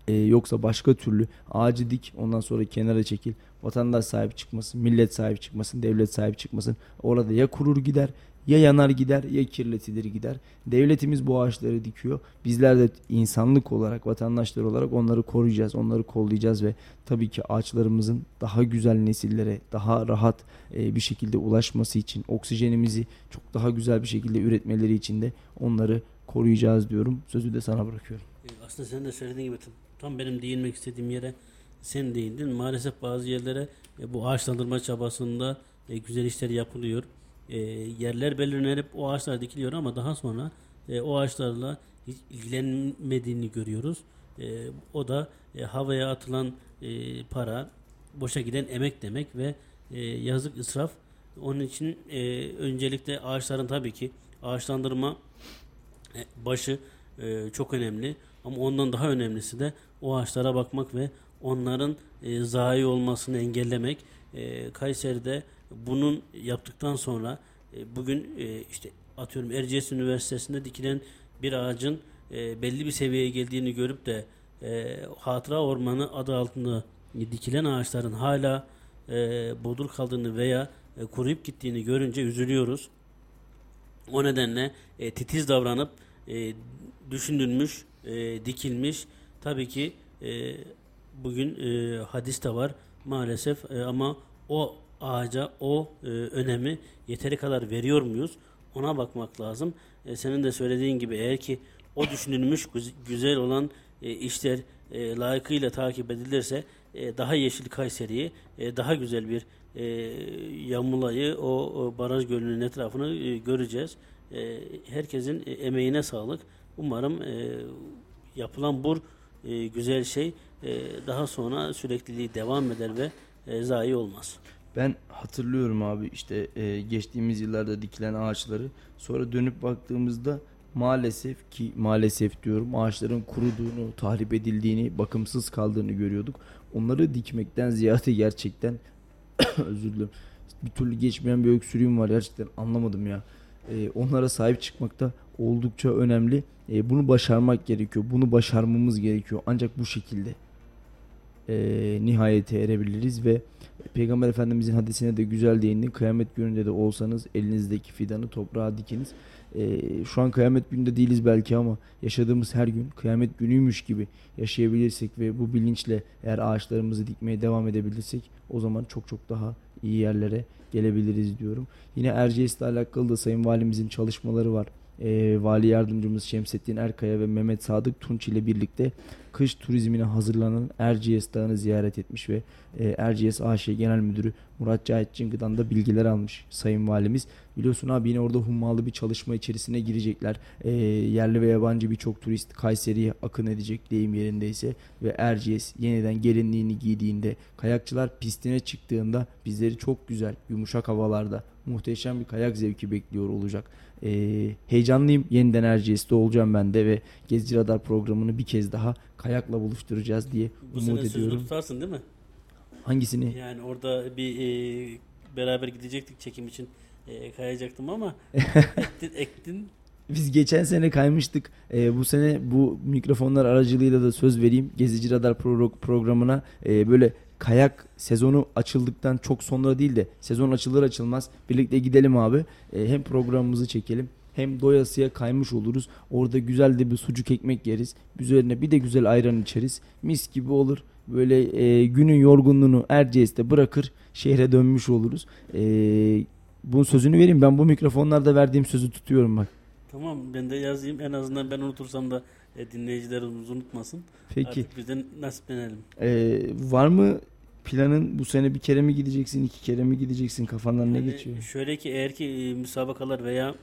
E, yoksa başka türlü ağacı dik ondan sonra kenara çekil. Vatandaş sahip çıkmasın, millet sahip çıkmasın, devlet sahip çıkmasın. Orada ya kurur gider ya yanar gider ya kirletilir gider. Devletimiz bu ağaçları dikiyor. Bizler de insanlık olarak, vatandaşlar olarak onları koruyacağız, onları kollayacağız ve tabii ki ağaçlarımızın daha güzel nesillere, daha rahat e, bir şekilde ulaşması için, oksijenimizi çok daha güzel bir şekilde üretmeleri için de onları koruyacağız diyorum. Sözü de sana bırakıyorum. E, Aslında sen de söylediğin gibi tam- benim değinmek istediğim yere sen değindin. Maalesef bazı yerlere e, bu ağaçlandırma çabasında güzel işler yapılıyor. E, yerler belirlenip o ağaçlar dikiliyor ama daha sonra e, o ağaçlarla hiç ilgilenmediğini görüyoruz. E, o da e, havaya atılan e, para, boşa giden emek demek ve e, yazık israf. Onun için e, öncelikle ağaçların tabii ki ağaçlandırma e, başı e, çok önemli. Ama ondan daha önemlisi de o ağaçlara bakmak ve onların e, zayi olmasını engellemek. E, Kayseri'de bunun yaptıktan sonra e, bugün e, işte atıyorum Erciyes Üniversitesi'nde dikilen bir ağacın e, belli bir seviyeye geldiğini görüp de e, hatıra ormanı adı altında dikilen ağaçların hala bodur kaldığını veya e, kuruyup gittiğini görünce üzülüyoruz. O nedenle titiz davranıp e, düşünülmüş, dikilmiş. Tabii ki bugün hadis de var maalesef ama o ağaca o e, önemi yeteri kadar veriyor muyuz? Ona bakmak lazım. E, senin de söylediğin gibi eğer ki o düşünülmüş güzel olan e, işler e, layıkıyla takip edilirse e, daha yeşil Kayseri'yi e, daha güzel bir e, Yamulay'ı o, o baraj gölünün etrafını e, göreceğiz. E, herkesin e, emeğine sağlık. Umarım e, yapılan bu e, güzel şey e, daha sonra sürekliliği devam eder ve e, zayi olmaz. Ben hatırlıyorum abi işte e, geçtiğimiz yıllarda dikilen ağaçları sonra dönüp baktığımızda maalesef ki maalesef diyorum ağaçların kuruduğunu, tahrip edildiğini, bakımsız kaldığını görüyorduk. Onları dikmekten ziyade gerçekten özür dilerim. Bir türlü geçmeyen bir öksürüğüm var gerçekten anlamadım ya. Ee, onlara sahip çıkmak da oldukça önemli. Ee, bunu başarmak gerekiyor. Bunu başarmamız gerekiyor. Ancak bu şekilde e, nihayete erebiliriz ve Peygamber Efendimizin hadisine de güzel değindi. Kıyamet gününde de olsanız elinizdeki fidanı toprağa dikiniz. E, şu an kıyamet gününde değiliz belki ama yaşadığımız her gün kıyamet günüymüş gibi yaşayabilirsek ve bu bilinçle eğer ağaçlarımızı dikmeye devam edebilirsek o zaman çok çok daha iyi yerlere gelebiliriz diyorum. Yine Erciyes ile alakalı da Sayın Valimizin çalışmaları var e, Vali Yardımcımız Şemsettin Erkaya ve Mehmet Sadık Tunç ile birlikte kış turizmine hazırlanan Erciyes Dağı'nı ziyaret etmiş ve e, Erciyes AŞ Genel Müdürü Murat Cahit Cıngı'dan da bilgiler almış Sayın Valimiz. Biliyorsun abi yine orada hummalı bir çalışma içerisine girecekler. E, yerli ve yabancı birçok turist Kayseri'ye akın edecek deyim yerindeyse ve Erciyes yeniden gelinliğini giydiğinde kayakçılar pistine çıktığında bizleri çok güzel yumuşak havalarda muhteşem bir kayak zevki bekliyor olacak. Ee, heyecanlıyım. Yeniden Erciyes'te olacağım ben de ve Gezici Radar programını bir kez daha kayakla buluşturacağız diye Bu umut sene ediyorum. sözünü tutarsın değil mi? Hangisini? Yani orada bir e, beraber gidecektik çekim için e, kayacaktım ama ektin, ektin Biz geçen sene kaymıştık. Ee, bu sene bu mikrofonlar aracılığıyla da söz vereyim. Gezici Radar pro- programına e, böyle kayak sezonu açıldıktan çok sonra değil de sezon açılır açılmaz birlikte gidelim abi. E, hem programımızı çekelim hem doyasıya kaymış oluruz. Orada güzel de bir sucuk ekmek yeriz. Üzerine bir de güzel ayran içeriz. Mis gibi olur. Böyle e, günün yorgunluğunu Erciyes'te bırakır şehre dönmüş oluruz. E, bunun sözünü vereyim. Ben bu mikrofonlarda verdiğim sözü tutuyorum bak. Tamam ben de yazayım en azından ben unutursam da e, dinleyicilerimiz unutmasın. Peki. Artık bizden nasiplenelim. Ee, var mı planın bu sene bir kere mi gideceksin, iki kere mi gideceksin? Kafandan ne Yani geçiyor? Şöyle ki eğer ki e, müsabakalar veya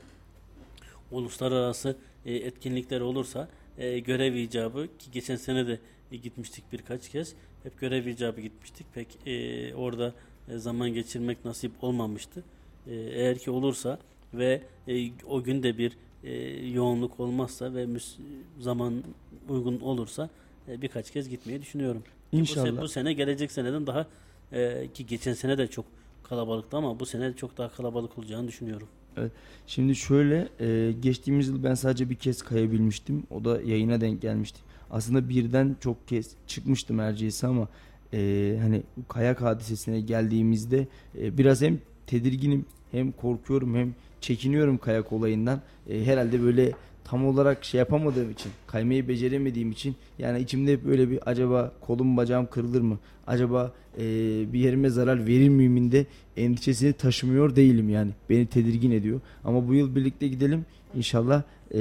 uluslararası e, etkinlikler olursa e, görev icabı ki geçen sene de e, gitmiştik birkaç kez. Hep görev icabı gitmiştik. Pek e, orada e, zaman geçirmek nasip olmamıştı. E, eğer ki olursa ve e, o gün de bir e, yoğunluk olmazsa ve müs- zaman uygun olursa e, birkaç kez gitmeyi düşünüyorum. Ki Bu, se- İnşallah. bu sene gelecek seneden daha e, ki geçen sene de çok kalabalıktı ama bu sene çok daha kalabalık olacağını düşünüyorum. Şimdi şöyle e, geçtiğimiz yıl ben sadece bir kez kayabilmiştim. O da yayına denk gelmişti. Aslında birden çok kez çıkmıştım Erciyes'e ama e, hani kayak hadisesine geldiğimizde e, biraz hem tedirginim hem korkuyorum hem çekiniyorum kayak olayından. E, herhalde böyle tam olarak şey yapamadığım için, kaymayı beceremediğim için yani içimde hep böyle bir acaba kolum bacağım kırılır mı? Acaba e, bir yerime zarar verir miyim de endişesini taşımıyor değilim yani. Beni tedirgin ediyor. Ama bu yıl birlikte gidelim. İnşallah e,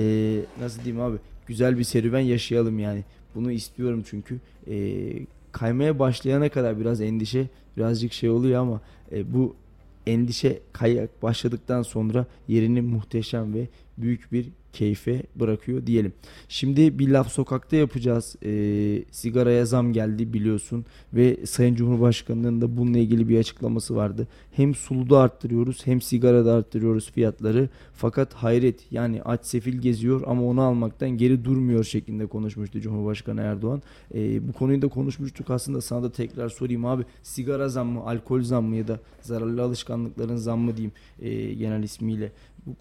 nasıl diyeyim abi güzel bir serüven yaşayalım yani. Bunu istiyorum çünkü. E, kaymaya başlayana kadar biraz endişe birazcık şey oluyor ama e, bu endişe kayak başladıktan sonra yerini muhteşem ve büyük bir keyfe bırakıyor diyelim. Şimdi bir laf sokakta yapacağız. E, sigaraya zam geldi biliyorsun ve Sayın Cumhurbaşkanı'nın da bununla ilgili bir açıklaması vardı. Hem suluda arttırıyoruz hem sigarada arttırıyoruz fiyatları. Fakat hayret yani aç sefil geziyor ama onu almaktan geri durmuyor şeklinde konuşmuştu Cumhurbaşkanı Erdoğan. E, bu konuyu da konuşmuştuk aslında sana da tekrar sorayım abi. Sigara zam mı, alkol zam mı ya da zararlı alışkanlıkların zam mı diyeyim e, genel ismiyle.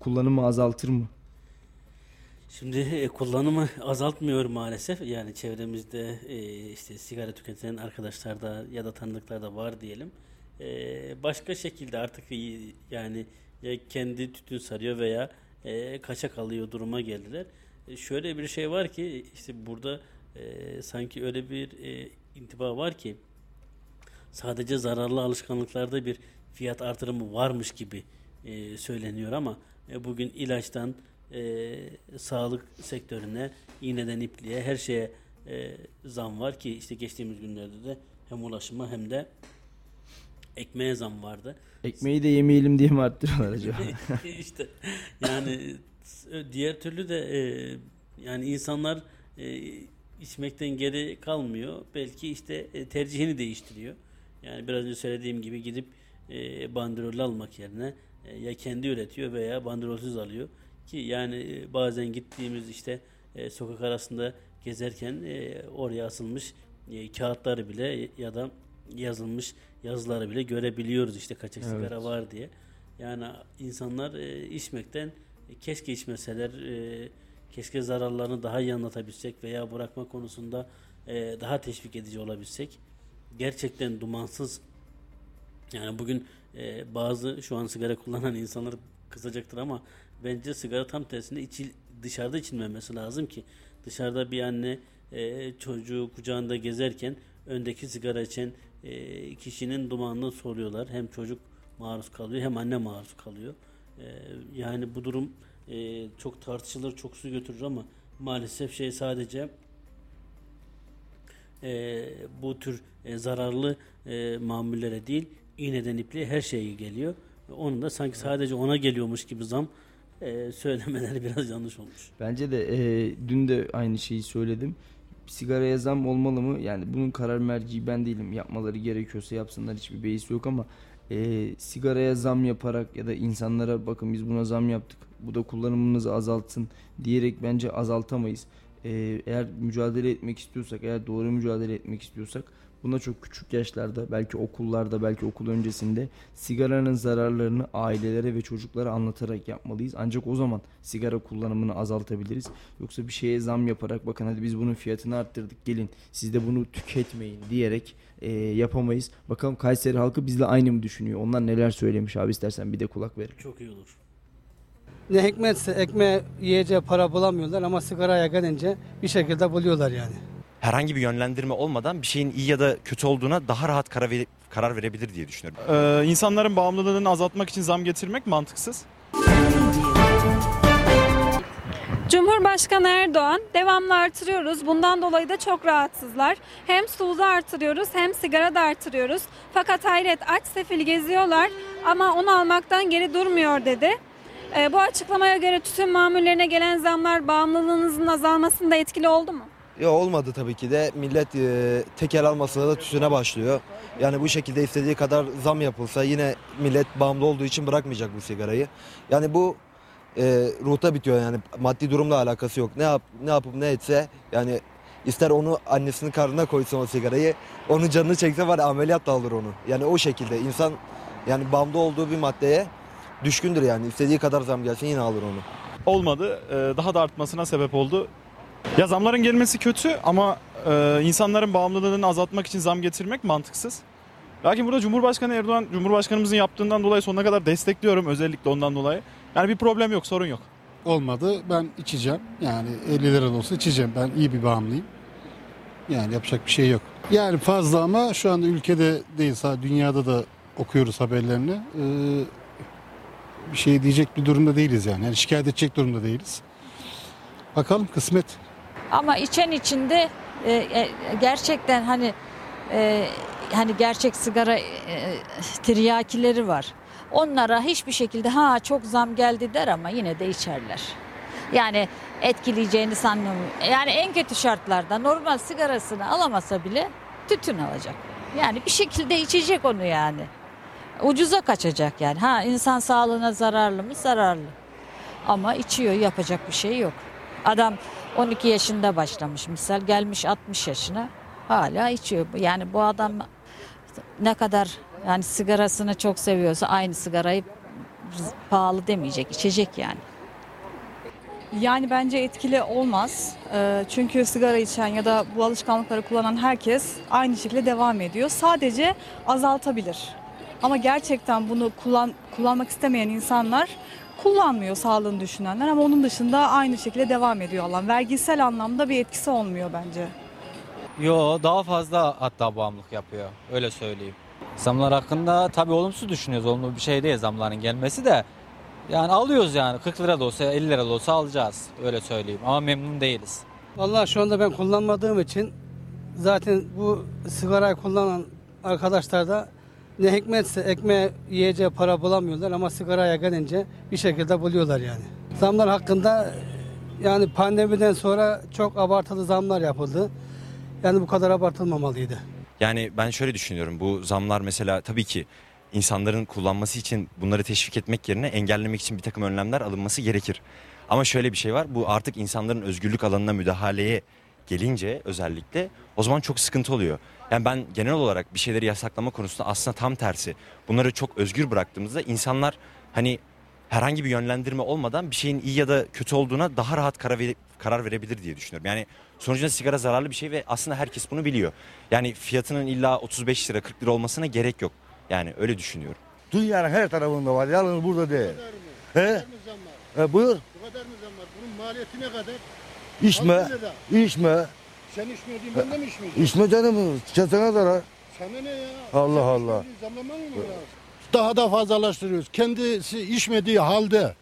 Kullanımı azaltır mı? Şimdi e, kullanımı azaltmıyor maalesef. Yani çevremizde e, işte sigara tüketen arkadaşlar da ya da tanıdıklar da var diyelim. E, başka şekilde artık yani ya kendi tütün sarıyor veya e, kaçak alıyor duruma geldiler. E, şöyle bir şey var ki işte burada e, sanki öyle bir e, intiba var ki sadece zararlı alışkanlıklarda bir fiyat artırımı varmış gibi e, söyleniyor ama e, bugün ilaçtan e, sağlık sektörüne, iğneden ipliğe her şeye e, zam var ki işte geçtiğimiz günlerde de hem ulaşıma hem de ekmeğe zam vardı. Ekmeği de yemeyelim diye mi arttırıyorlar acaba? işte yani diğer türlü de e, yani insanlar e, içmekten geri kalmıyor. Belki işte e, tercihini değiştiriyor. Yani biraz önce söylediğim gibi gidip e, bandrol almak yerine e, ya kendi üretiyor veya bandrolsüz alıyor. Ki yani e, bazen gittiğimiz işte e, sokak arasında gezerken e, oraya asılmış e, kağıtları bile ya da yazılmış yazıları bile görebiliyoruz işte kaçak evet. sigara var diye. Yani insanlar e, içmekten e, keşke içmeseler e, keşke zararlarını daha iyi anlatabilsek veya bırakma konusunda e, daha teşvik edici olabilsek. Gerçekten dumansız yani bugün e, bazı şu an sigara kullanan insanlar kızacaktır ama bence sigara tam tersine içil, dışarıda içilmemesi lazım ki dışarıda bir anne e, çocuğu kucağında gezerken öndeki sigara içen e, kişinin dumanını soruyorlar. Hem çocuk maruz kalıyor hem anne maruz kalıyor. E, yani bu durum e, çok tartışılır, çok su götürür ama maalesef şey sadece e, bu tür e, zararlı e, mamullere değil iğneden ipliğe her şeye geliyor. Onun da sanki sadece ona geliyormuş gibi zam e, söylemeleri biraz yanlış olmuş. Bence de e, dün de aynı şeyi söyledim. Sigaraya zam olmalı mı? Yani bunun karar merci ben değilim. Yapmaları gerekiyorsa yapsınlar hiçbir beis yok ama e, sigaraya zam yaparak ya da insanlara bakın biz buna zam yaptık. Bu da kullanımınızı azaltsın diyerek bence azaltamayız. E, eğer mücadele etmek istiyorsak, eğer doğru mücadele etmek istiyorsak Buna çok küçük yaşlarda belki okullarda belki okul öncesinde sigaranın zararlarını ailelere ve çocuklara anlatarak yapmalıyız. Ancak o zaman sigara kullanımını azaltabiliriz. Yoksa bir şeye zam yaparak bakın hadi biz bunun fiyatını arttırdık gelin siz de bunu tüketmeyin diyerek e, yapamayız. Bakalım Kayseri halkı bizle aynı mı düşünüyor? Onlar neler söylemiş abi istersen bir de kulak verelim. Çok iyi olur. Ne hikmetse ekmeğe yiyeceği para bulamıyorlar ama sigaraya gelince bir şekilde buluyorlar yani herhangi bir yönlendirme olmadan bir şeyin iyi ya da kötü olduğuna daha rahat karar, ver, karar verebilir diye düşünüyorum. Ee, insanların bağımlılığını azaltmak için zam getirmek mantıksız. Cumhurbaşkanı Erdoğan devamlı artırıyoruz. Bundan dolayı da çok rahatsızlar. Hem suluda artırıyoruz hem sigara da artırıyoruz. Fakat hayret aç sefil geziyorlar ama onu almaktan geri durmuyor dedi. E, bu açıklamaya göre tütün mamullerine gelen zamlar bağımlılığınızın azalmasında etkili oldu mu? Ya olmadı tabii ki de. Millet e, tekel almasına da tütüne başlıyor. Yani bu şekilde istediği kadar zam yapılsa yine millet bağımlı olduğu için bırakmayacak bu sigarayı. Yani bu e, ruhta bitiyor yani maddi durumla alakası yok. Ne yap ne yapıp ne etse yani ister onu annesinin karnına koysun o sigarayı. Onun canını çekse var ameliyat da alır onu. Yani o şekilde insan yani bağımlı olduğu bir maddeye düşkündür yani. istediği kadar zam gelsin yine alır onu. Olmadı. E, daha da artmasına sebep oldu. Ya zamların gelmesi kötü ama e, insanların bağımlılığını azaltmak için zam getirmek mantıksız. Lakin burada Cumhurbaşkanı Erdoğan, Cumhurbaşkanımızın yaptığından dolayı sonuna kadar destekliyorum özellikle ondan dolayı. Yani bir problem yok, sorun yok. Olmadı ben içeceğim. Yani 50 lira da olsa içeceğim. Ben iyi bir bağımlıyım. Yani yapacak bir şey yok. Yani fazla ama şu anda ülkede değil sadece dünyada da okuyoruz haberlerini. Ee, bir şey diyecek bir durumda değiliz yani. yani. Şikayet edecek durumda değiliz. Bakalım kısmet. Ama içen içinde e, e, gerçekten hani e, hani gerçek sigara tiryakileri var. Onlara hiçbir şekilde ha çok zam geldi der ama yine de içerler. yani etkileyeceğini sanmıyorum. Yani en kötü şartlarda normal sigarasını alamasa bile tütün alacak. Yani bir şekilde içecek onu yani. Ucuza kaçacak yani. Ha insan sağlığına zararlı mı? Zararlı. Ama içiyor yapacak bir şey yok. Adam 12 yaşında başlamış misal gelmiş 60 yaşına hala içiyor. Yani bu adam ne kadar yani sigarasını çok seviyorsa aynı sigarayı pahalı demeyecek, içecek yani. Yani bence etkili olmaz. Ee, Çünkü sigara içen ya da bu alışkanlıkları kullanan herkes aynı şekilde devam ediyor. Sadece azaltabilir. Ama gerçekten bunu kullan, kullanmak istemeyen insanlar kullanmıyor sağlığını düşünenler ama onun dışında aynı şekilde devam ediyor Allah. Vergisel anlamda bir etkisi olmuyor bence. Yo daha fazla hatta bağımlılık yapıyor. Öyle söyleyeyim. Zamlar hakkında tabii olumsuz düşünüyoruz. Olumlu bir şey değil zamların gelmesi de. Yani alıyoruz yani 40 lira da olsa 50 lira da olsa alacağız. Öyle söyleyeyim ama memnun değiliz. Vallahi şu anda ben kullanmadığım için zaten bu sigarayı kullanan arkadaşlar da ne hikmetse ekmeğe yiyeceği para bulamıyorlar ama sigaraya gelince bir şekilde buluyorlar yani. Zamlar hakkında yani pandemiden sonra çok abartılı zamlar yapıldı. Yani bu kadar abartılmamalıydı. Yani ben şöyle düşünüyorum. Bu zamlar mesela tabii ki insanların kullanması için bunları teşvik etmek yerine engellemek için bir takım önlemler alınması gerekir. Ama şöyle bir şey var. Bu artık insanların özgürlük alanına müdahaleye gelince özellikle o zaman çok sıkıntı oluyor. Yani ben genel olarak bir şeyleri yasaklama konusunda aslında tam tersi. Bunları çok özgür bıraktığımızda insanlar hani herhangi bir yönlendirme olmadan bir şeyin iyi ya da kötü olduğuna daha rahat karar, vere- karar verebilir diye düşünüyorum. Yani sonucunda sigara zararlı bir şey ve aslında herkes bunu biliyor. Yani fiyatının illa 35 lira 40 lira olmasına gerek yok. Yani öyle düşünüyorum. Dünyanın her tarafında var. Yalnız burada değil. He? E, buyur. Bu kadar mı zam var? Bunun maliyeti ne kadar? İçme. İçme. Sen içmediğin ben de mi içmeyeceğim? İçme canım. Kesene zarar. Sana ne ya? Allah Allah. Zamlaman mı lazım? Daha da fazlalaştırıyoruz. Kendisi içmediği halde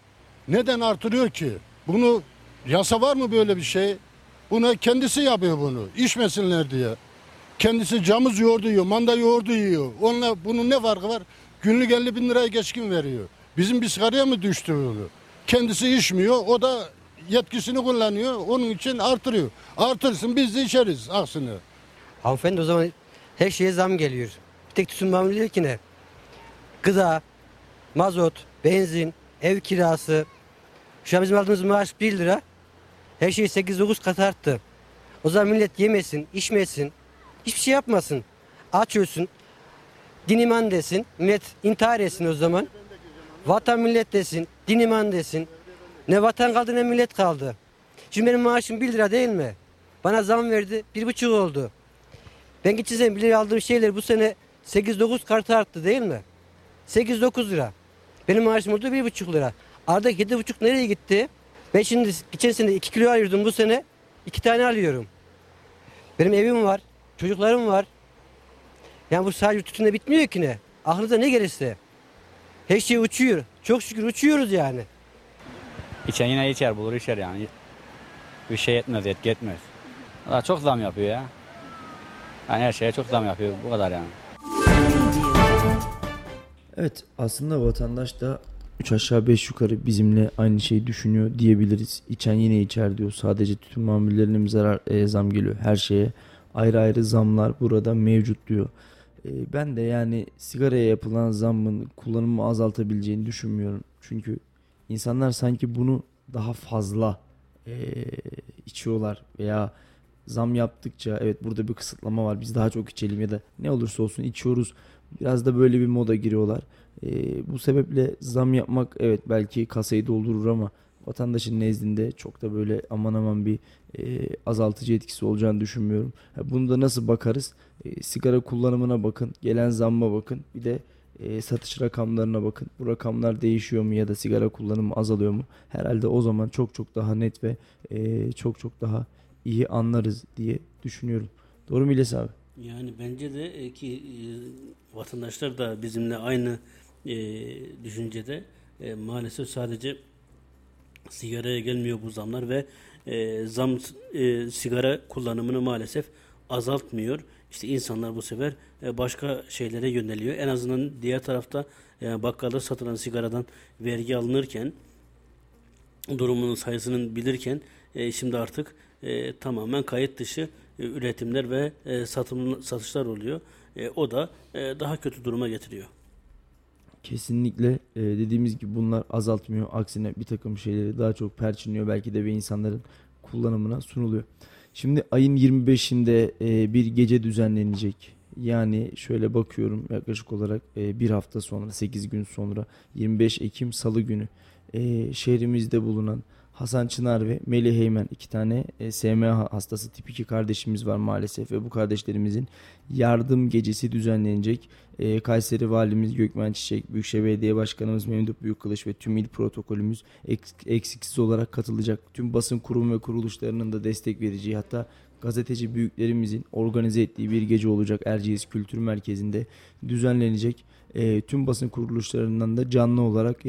neden artırıyor ki? Bunu yasa var mı böyle bir şey? Buna kendisi yapıyor bunu. İçmesinler diye. Kendisi camız yoğurdu yiyor, manda yoğurdu yiyor. Onunla bunun ne farkı var? Günlük 50 bin liraya geçkin veriyor. Bizim bir sigaraya mı düştü bunu? Kendisi içmiyor, o da yetkisini kullanıyor. Onun için artırıyor. Artırsın biz de içeriz aksini. Hanımefendi o zaman her şeye zam geliyor. Bir tek tütün mamulü yok ki ne? Gıda, mazot, benzin, ev kirası. Şu an bizim aldığımız maaş 1 lira. Her şey 8-9 kat arttı. O zaman millet yemesin, içmesin, hiçbir şey yapmasın. Aç ölsün, din iman desin, millet intihar etsin o zaman. Vatan millet desin, din iman desin. Ne vatan kaldı ne millet kaldı. Şimdi benim maaşım 1 lira değil mi? Bana zam verdi, bir buçuk oldu. Ben geçen sene 1 liraya aldığım şeyler bu sene 8-9 kartı arttı değil mi? 8-9 lira. Benim maaşım oldu 1,5 lira. Arada 7,5 nereye gitti? Ben şimdi geçen sene 2 kilo alıyordum bu sene 2 tane alıyorum. Benim evim var, çocuklarım var. Yani bu sadece tütünle bitmiyor ki ne? Aklınıza ne gelirse. Her şey uçuyor. Çok şükür uçuyoruz yani. İçen yine içer bulur içer yani. Bir şey etmez etki etmez. Valla çok zam yapıyor ya. Yani her şeye çok zam yapıyor bu kadar yani. Evet aslında vatandaş da 3 aşağı 5 yukarı bizimle aynı şeyi düşünüyor diyebiliriz. İçen yine içer diyor. Sadece tütün mamullerine mi zarar e, zam geliyor? Her şeye ayrı ayrı zamlar burada mevcut diyor. E, ben de yani sigaraya yapılan zammın kullanımı azaltabileceğini düşünmüyorum. Çünkü insanlar sanki bunu daha fazla e, içiyorlar veya zam yaptıkça evet burada bir kısıtlama var biz daha çok içelim ya da ne olursa olsun içiyoruz biraz da böyle bir moda giriyorlar. Ee, bu sebeple zam yapmak evet belki kasayı doldurur ama vatandaşın nezdinde çok da böyle aman aman bir e, azaltıcı etkisi olacağını düşünmüyorum. Bunu da nasıl bakarız? E, sigara kullanımına bakın, gelen zamma bakın, bir de e, satış rakamlarına bakın. Bu rakamlar değişiyor mu ya da sigara kullanımı azalıyor mu? Herhalde o zaman çok çok daha net ve e, çok çok daha iyi anlarız diye düşünüyorum. Doğru mu İlyas abi? Yani bence de e, ki e, vatandaşlar da bizimle aynı e, düşüncede E, maalesef sadece sigaraya gelmiyor bu zamlar ve e, zam e, sigara kullanımını maalesef azaltmıyor. İşte insanlar bu sefer e, başka şeylere yöneliyor. En azından diğer tarafta e, bakkalda satılan sigaradan vergi alınırken durumunun sayısının bilirken e, şimdi artık tamamen kayıt dışı üretimler ve satım satışlar oluyor. O da daha kötü duruma getiriyor. Kesinlikle e, dediğimiz gibi bunlar azaltmıyor. Aksine bir takım şeyleri daha çok perçinliyor belki de ve insanların kullanımına sunuluyor. Şimdi ayın 25'inde e, bir gece düzenlenecek. Yani şöyle bakıyorum yaklaşık olarak e, bir hafta sonra 8 gün sonra 25 Ekim Salı günü e, şehrimizde bulunan Hasan Çınar ve Melih Heymen iki tane e, SMA hastası tip 2 kardeşimiz var maalesef ve bu kardeşlerimizin yardım gecesi düzenlenecek. E, Kayseri Valimiz Gökmen Çiçek, Büyükşehir Belediye Başkanımız Memduh Büyükkılıç ve tüm il protokolümüz eks- eksiksiz olarak katılacak. Tüm basın kurum ve kuruluşlarının da destek vereceği hatta gazeteci büyüklerimizin organize ettiği bir gece olacak Erciyes Kültür Merkezi'nde düzenlenecek. E, tüm basın kuruluşlarından da canlı olarak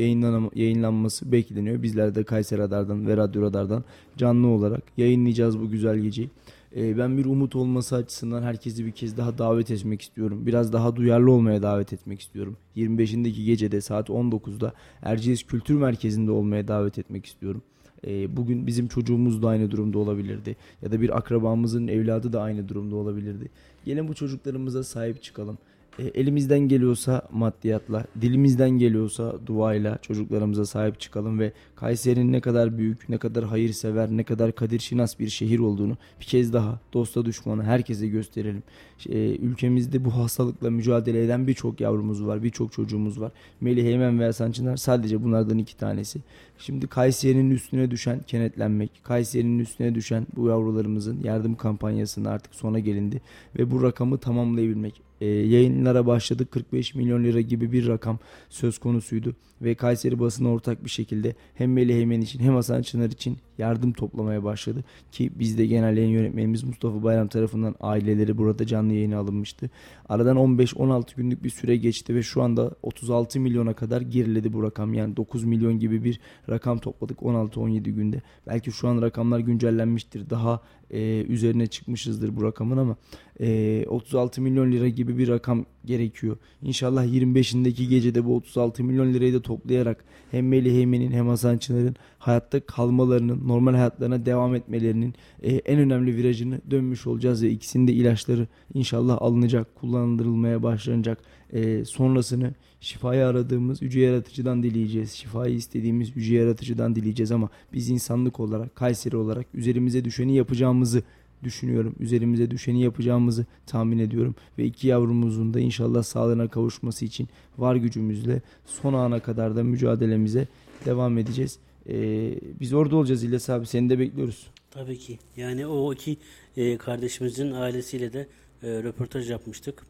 yayınlanması bekleniyor. Bizler de Kayseri Radar'dan ve Radyo Radar'dan canlı olarak yayınlayacağız bu güzel geceyi. E, ben bir umut olması açısından herkesi bir kez daha davet etmek istiyorum. Biraz daha duyarlı olmaya davet etmek istiyorum. 25'indeki gecede saat 19'da Erciyes Kültür Merkezi'nde olmaya davet etmek istiyorum. E, bugün bizim çocuğumuz da aynı durumda olabilirdi. Ya da bir akrabamızın evladı da aynı durumda olabilirdi. Gelin bu çocuklarımıza sahip çıkalım. E, elimizden geliyorsa maddiyatla, dilimizden geliyorsa duayla çocuklarımıza sahip çıkalım ve Kayseri'nin ne kadar büyük, ne kadar hayırsever, ne kadar kadir şinas bir şehir olduğunu bir kez daha dosta düşmana herkese gösterelim. E, ülkemizde bu hastalıkla mücadele eden birçok yavrumuz var, birçok çocuğumuz var. Melih Eymen ve Hasan Çınar sadece bunlardan iki tanesi. Şimdi Kayseri'nin üstüne düşen kenetlenmek, Kayseri'nin üstüne düşen bu yavrularımızın yardım kampanyasının artık sona gelindi ve bu rakamı tamamlayabilmek. E, yayınlara başladık 45 milyon lira gibi bir rakam söz konusuydu ve Kayseri basını ortak bir şekilde hem Melih Eymen için hem Hasan Çınar için yardım toplamaya başladı ki bizde genel yayın yönetmenimiz Mustafa Bayram tarafından aileleri burada canlı yayına alınmıştı. Aradan 15-16 günlük bir süre geçti ve şu anda 36 milyona kadar geriledi bu rakam. Yani 9 milyon gibi bir rakam topladık 16-17 günde. Belki şu an rakamlar güncellenmiştir. Daha e, üzerine çıkmışızdır bu rakamın ama e, 36 milyon lira gibi bir rakam gerekiyor. İnşallah 25'indeki gecede bu 36 milyon lirayı da toplayarak hem Melih Eymen'in hem Hasan Çınar'ın hayatta kalmalarının, normal hayatlarına devam etmelerinin e, en önemli virajını dönmüş olacağız ve ikisinin de ilaçları inşallah alınacak, kullandırılmaya başlanacak. E, sonrasını şifayı aradığımız yüce yaratıcıdan dileyeceğiz. Şifayı istediğimiz yüce yaratıcıdan dileyeceğiz ama biz insanlık olarak, Kayseri olarak üzerimize düşeni yapacağımızı düşünüyorum. Üzerimize düşeni yapacağımızı tahmin ediyorum. Ve iki yavrumuzun da inşallah sağlığına kavuşması için var gücümüzle son ana kadar da mücadelemize devam edeceğiz. Ee, biz orada olacağız İlyas abi. Seni de bekliyoruz. Tabii ki. Yani o iki e, kardeşimizin ailesiyle de e, röportaj yapmıştık.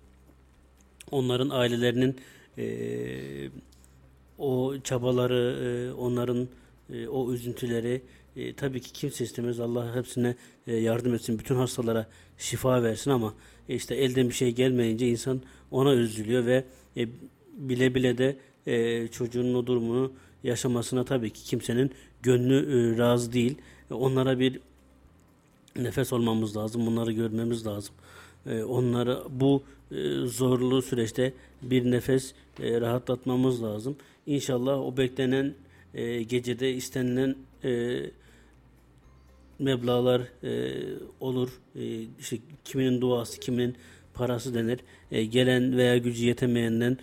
Onların ailelerinin e, o çabaları, e, onların e, o üzüntüleri e, tabii ki kimse istemez. Allah hepsine e, yardım etsin. Bütün hastalara şifa versin ama e, işte elden bir şey gelmeyince insan ona üzülüyor ve e, bile bile de e, çocuğun o durumunu yaşamasına tabii ki kimsenin gönlü e, razı değil. E, onlara bir nefes olmamız lazım. Bunları görmemiz lazım. E, onları bu zorlu süreçte bir nefes e, rahatlatmamız lazım. İnşallah o beklenen e, gecede istenilen e, meblağlar e, olur. E, işte kiminin duası, kiminin parası denir. E, gelen veya gücü yetemeyenden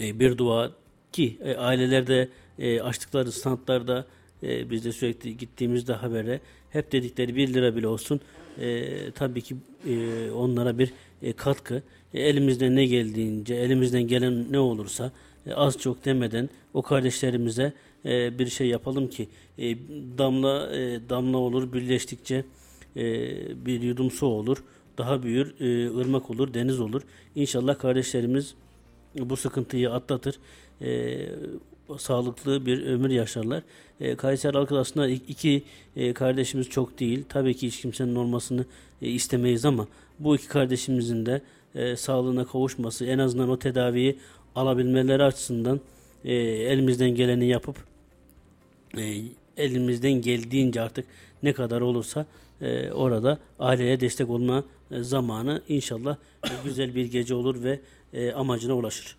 e, bir dua ki e, ailelerde e, açtıkları standlarda e, biz de sürekli gittiğimizde habere hep dedikleri 1 lira bile olsun e, tabii ki e, onlara bir e, katkı. E, elimizden ne geldiğince, elimizden gelen ne olursa e, az çok demeden o kardeşlerimize bir şey yapalım ki damla damla olur birleştikçe bir yudum su olur. Daha büyür, ırmak olur, deniz olur. İnşallah kardeşlerimiz bu sıkıntıyı atlatır. Sağlıklı bir ömür yaşarlar. E, Kayseri halkı aslında iki e, kardeşimiz çok değil. Tabii ki hiç kimsenin olmasını e, istemeyiz ama bu iki kardeşimizin de e, sağlığına kavuşması, en azından o tedaviyi alabilmeleri açısından e, elimizden geleni yapıp e, elimizden geldiğince artık ne kadar olursa e, orada aileye destek olma e, zamanı inşallah e, güzel bir gece olur ve e, amacına ulaşır.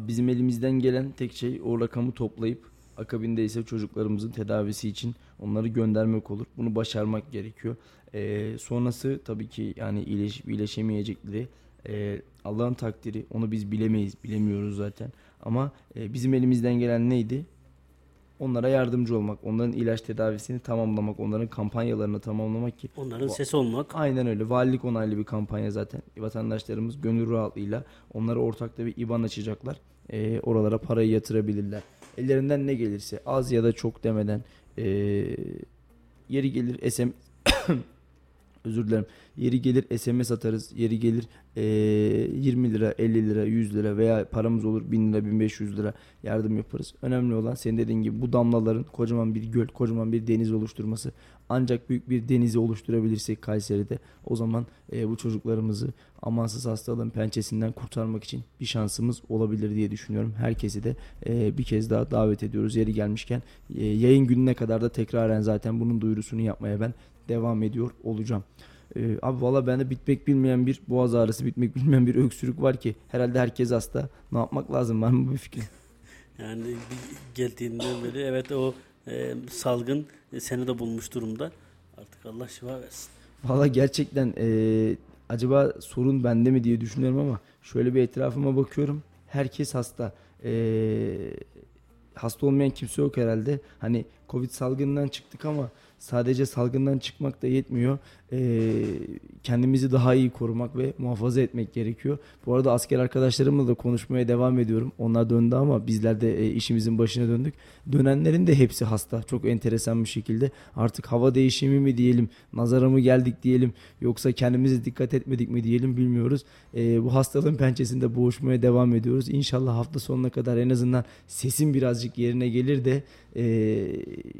Bizim elimizden gelen tek şey o rakamı toplayıp Akabinde ise çocuklarımızın tedavisi için onları göndermek olur. Bunu başarmak gerekiyor. E, sonrası tabii ki yani iyileşip iyileşemeyecekleri e, Allah'ın takdiri. Onu biz bilemeyiz, bilemiyoruz zaten. Ama e, bizim elimizden gelen neydi? Onlara yardımcı olmak, onların ilaç tedavisini tamamlamak, onların kampanyalarını tamamlamak ki. Onların sesi olmak. Aynen öyle. Valilik onaylı bir kampanya zaten. Vatandaşlarımız gönül rahatlığıyla onlara ortakta bir IBAN açacaklar. E, oralara parayı yatırabilirler. Ellerinden ne gelirse az ya da çok demeden e, yeri gelir SM özür dilerim. Yeri gelir SMS atarız. Yeri gelir e, 20 lira, 50 lira, 100 lira veya paramız olur 1000 lira, 1500 lira yardım yaparız. Önemli olan senin dediğin gibi bu damlaların kocaman bir göl, kocaman bir deniz oluşturması. Ancak büyük bir denizi oluşturabilirsek Kayseri'de o zaman e, bu çocuklarımızı amansız hastalığın pençesinden kurtarmak için bir şansımız olabilir diye düşünüyorum. Herkesi de e, bir kez daha davet ediyoruz yeri gelmişken. E, yayın gününe kadar da tekraren zaten bunun duyurusunu yapmaya ben devam ediyor olacağım. Ee, abi valla bende bitmek bilmeyen bir boğaz ağrısı, bitmek bilmeyen bir öksürük var ki herhalde herkes hasta. Ne yapmak lazım? Var mı bir fikrin? Yani geldiğinden beri evet o e, salgın e, seni de bulmuş durumda. Artık Allah şifa versin. Valla gerçekten e, acaba sorun bende mi diye düşünüyorum ama şöyle bir etrafıma bakıyorum. Herkes hasta. E, hasta olmayan kimse yok herhalde. Hani Covid salgından çıktık ama sadece salgından çıkmak da yetmiyor. Ee, kendimizi daha iyi korumak ve muhafaza etmek gerekiyor. Bu arada asker arkadaşlarımla da konuşmaya devam ediyorum. Onlar döndü ama bizler de e, işimizin başına döndük. Dönenlerin de hepsi hasta. Çok enteresan bir şekilde. Artık hava değişimi mi diyelim, nazara mı geldik diyelim yoksa kendimize dikkat etmedik mi diyelim bilmiyoruz. Ee, bu hastalığın pençesinde boğuşmaya devam ediyoruz. İnşallah hafta sonuna kadar en azından sesim birazcık yerine gelir de e,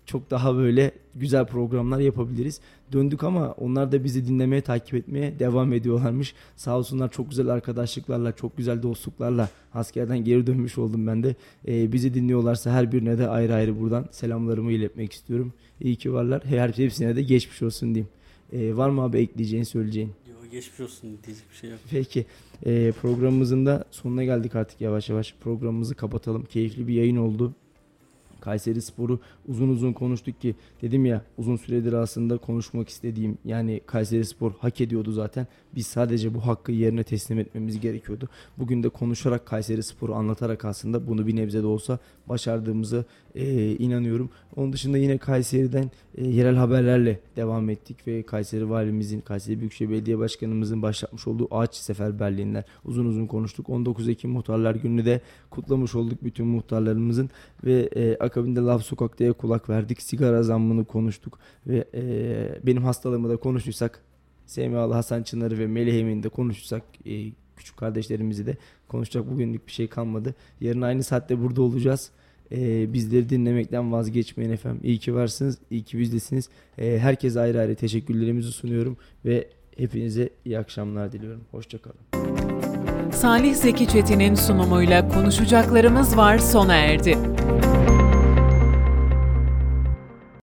çok daha böyle güzel programlar yapabiliriz. Döndük ama onlar da bizi dinlemeye, takip etmeye devam ediyorlarmış. Sağ olsunlar çok güzel arkadaşlıklarla, çok güzel dostluklarla askerden geri dönmüş oldum ben de. Ee, bizi dinliyorlarsa her birine de ayrı ayrı buradan selamlarımı iletmek istiyorum. İyi ki varlar. Her hepsine de geçmiş olsun diyeyim. Ee, var mı abi ekleyeceğin, söyleyeceğin? Yok geçmiş olsun diyecek bir şey yok. Peki e, programımızın da sonuna geldik artık yavaş yavaş. Programımızı kapatalım. Keyifli bir yayın oldu. Kayseri Spor'u uzun uzun konuştuk ki dedim ya uzun süredir aslında konuşmak istediğim yani Kayseri Spor hak ediyordu zaten. Biz sadece bu hakkı yerine teslim etmemiz gerekiyordu. Bugün de konuşarak Kayseri Spor'u anlatarak aslında bunu bir nebze de olsa başardığımızı e, inanıyorum. Onun dışında yine Kayseri'den e, yerel haberlerle devam ettik ve Kayseri Valimizin, Kayseri Büyükşehir Belediye Başkanımızın başlatmış olduğu ağaç seferberliğinden uzun uzun konuştuk. 19 Ekim Muhtarlar Günü de kutlamış olduk bütün muhtarlarımızın ve e, akabinde Laf Sokak'ta kulak verdik. Sigara zammını konuştuk ve e, benim hastalığımı da konuşursak Semihalı Hasan Çınar'ı ve Melih Emin'i de konuşursak e, küçük kardeşlerimizi de konuşacak bugünlük bir şey kalmadı. Yarın aynı saatte burada olacağız. E, bizleri dinlemekten vazgeçmeyin efendim. İyi ki varsınız, iyi ki bizdesiniz. E, herkese ayrı ayrı teşekkürlerimizi sunuyorum ve hepinize iyi akşamlar diliyorum. Hoşçakalın. Salih Zeki Çetin'in sunumuyla konuşacaklarımız var sona erdi.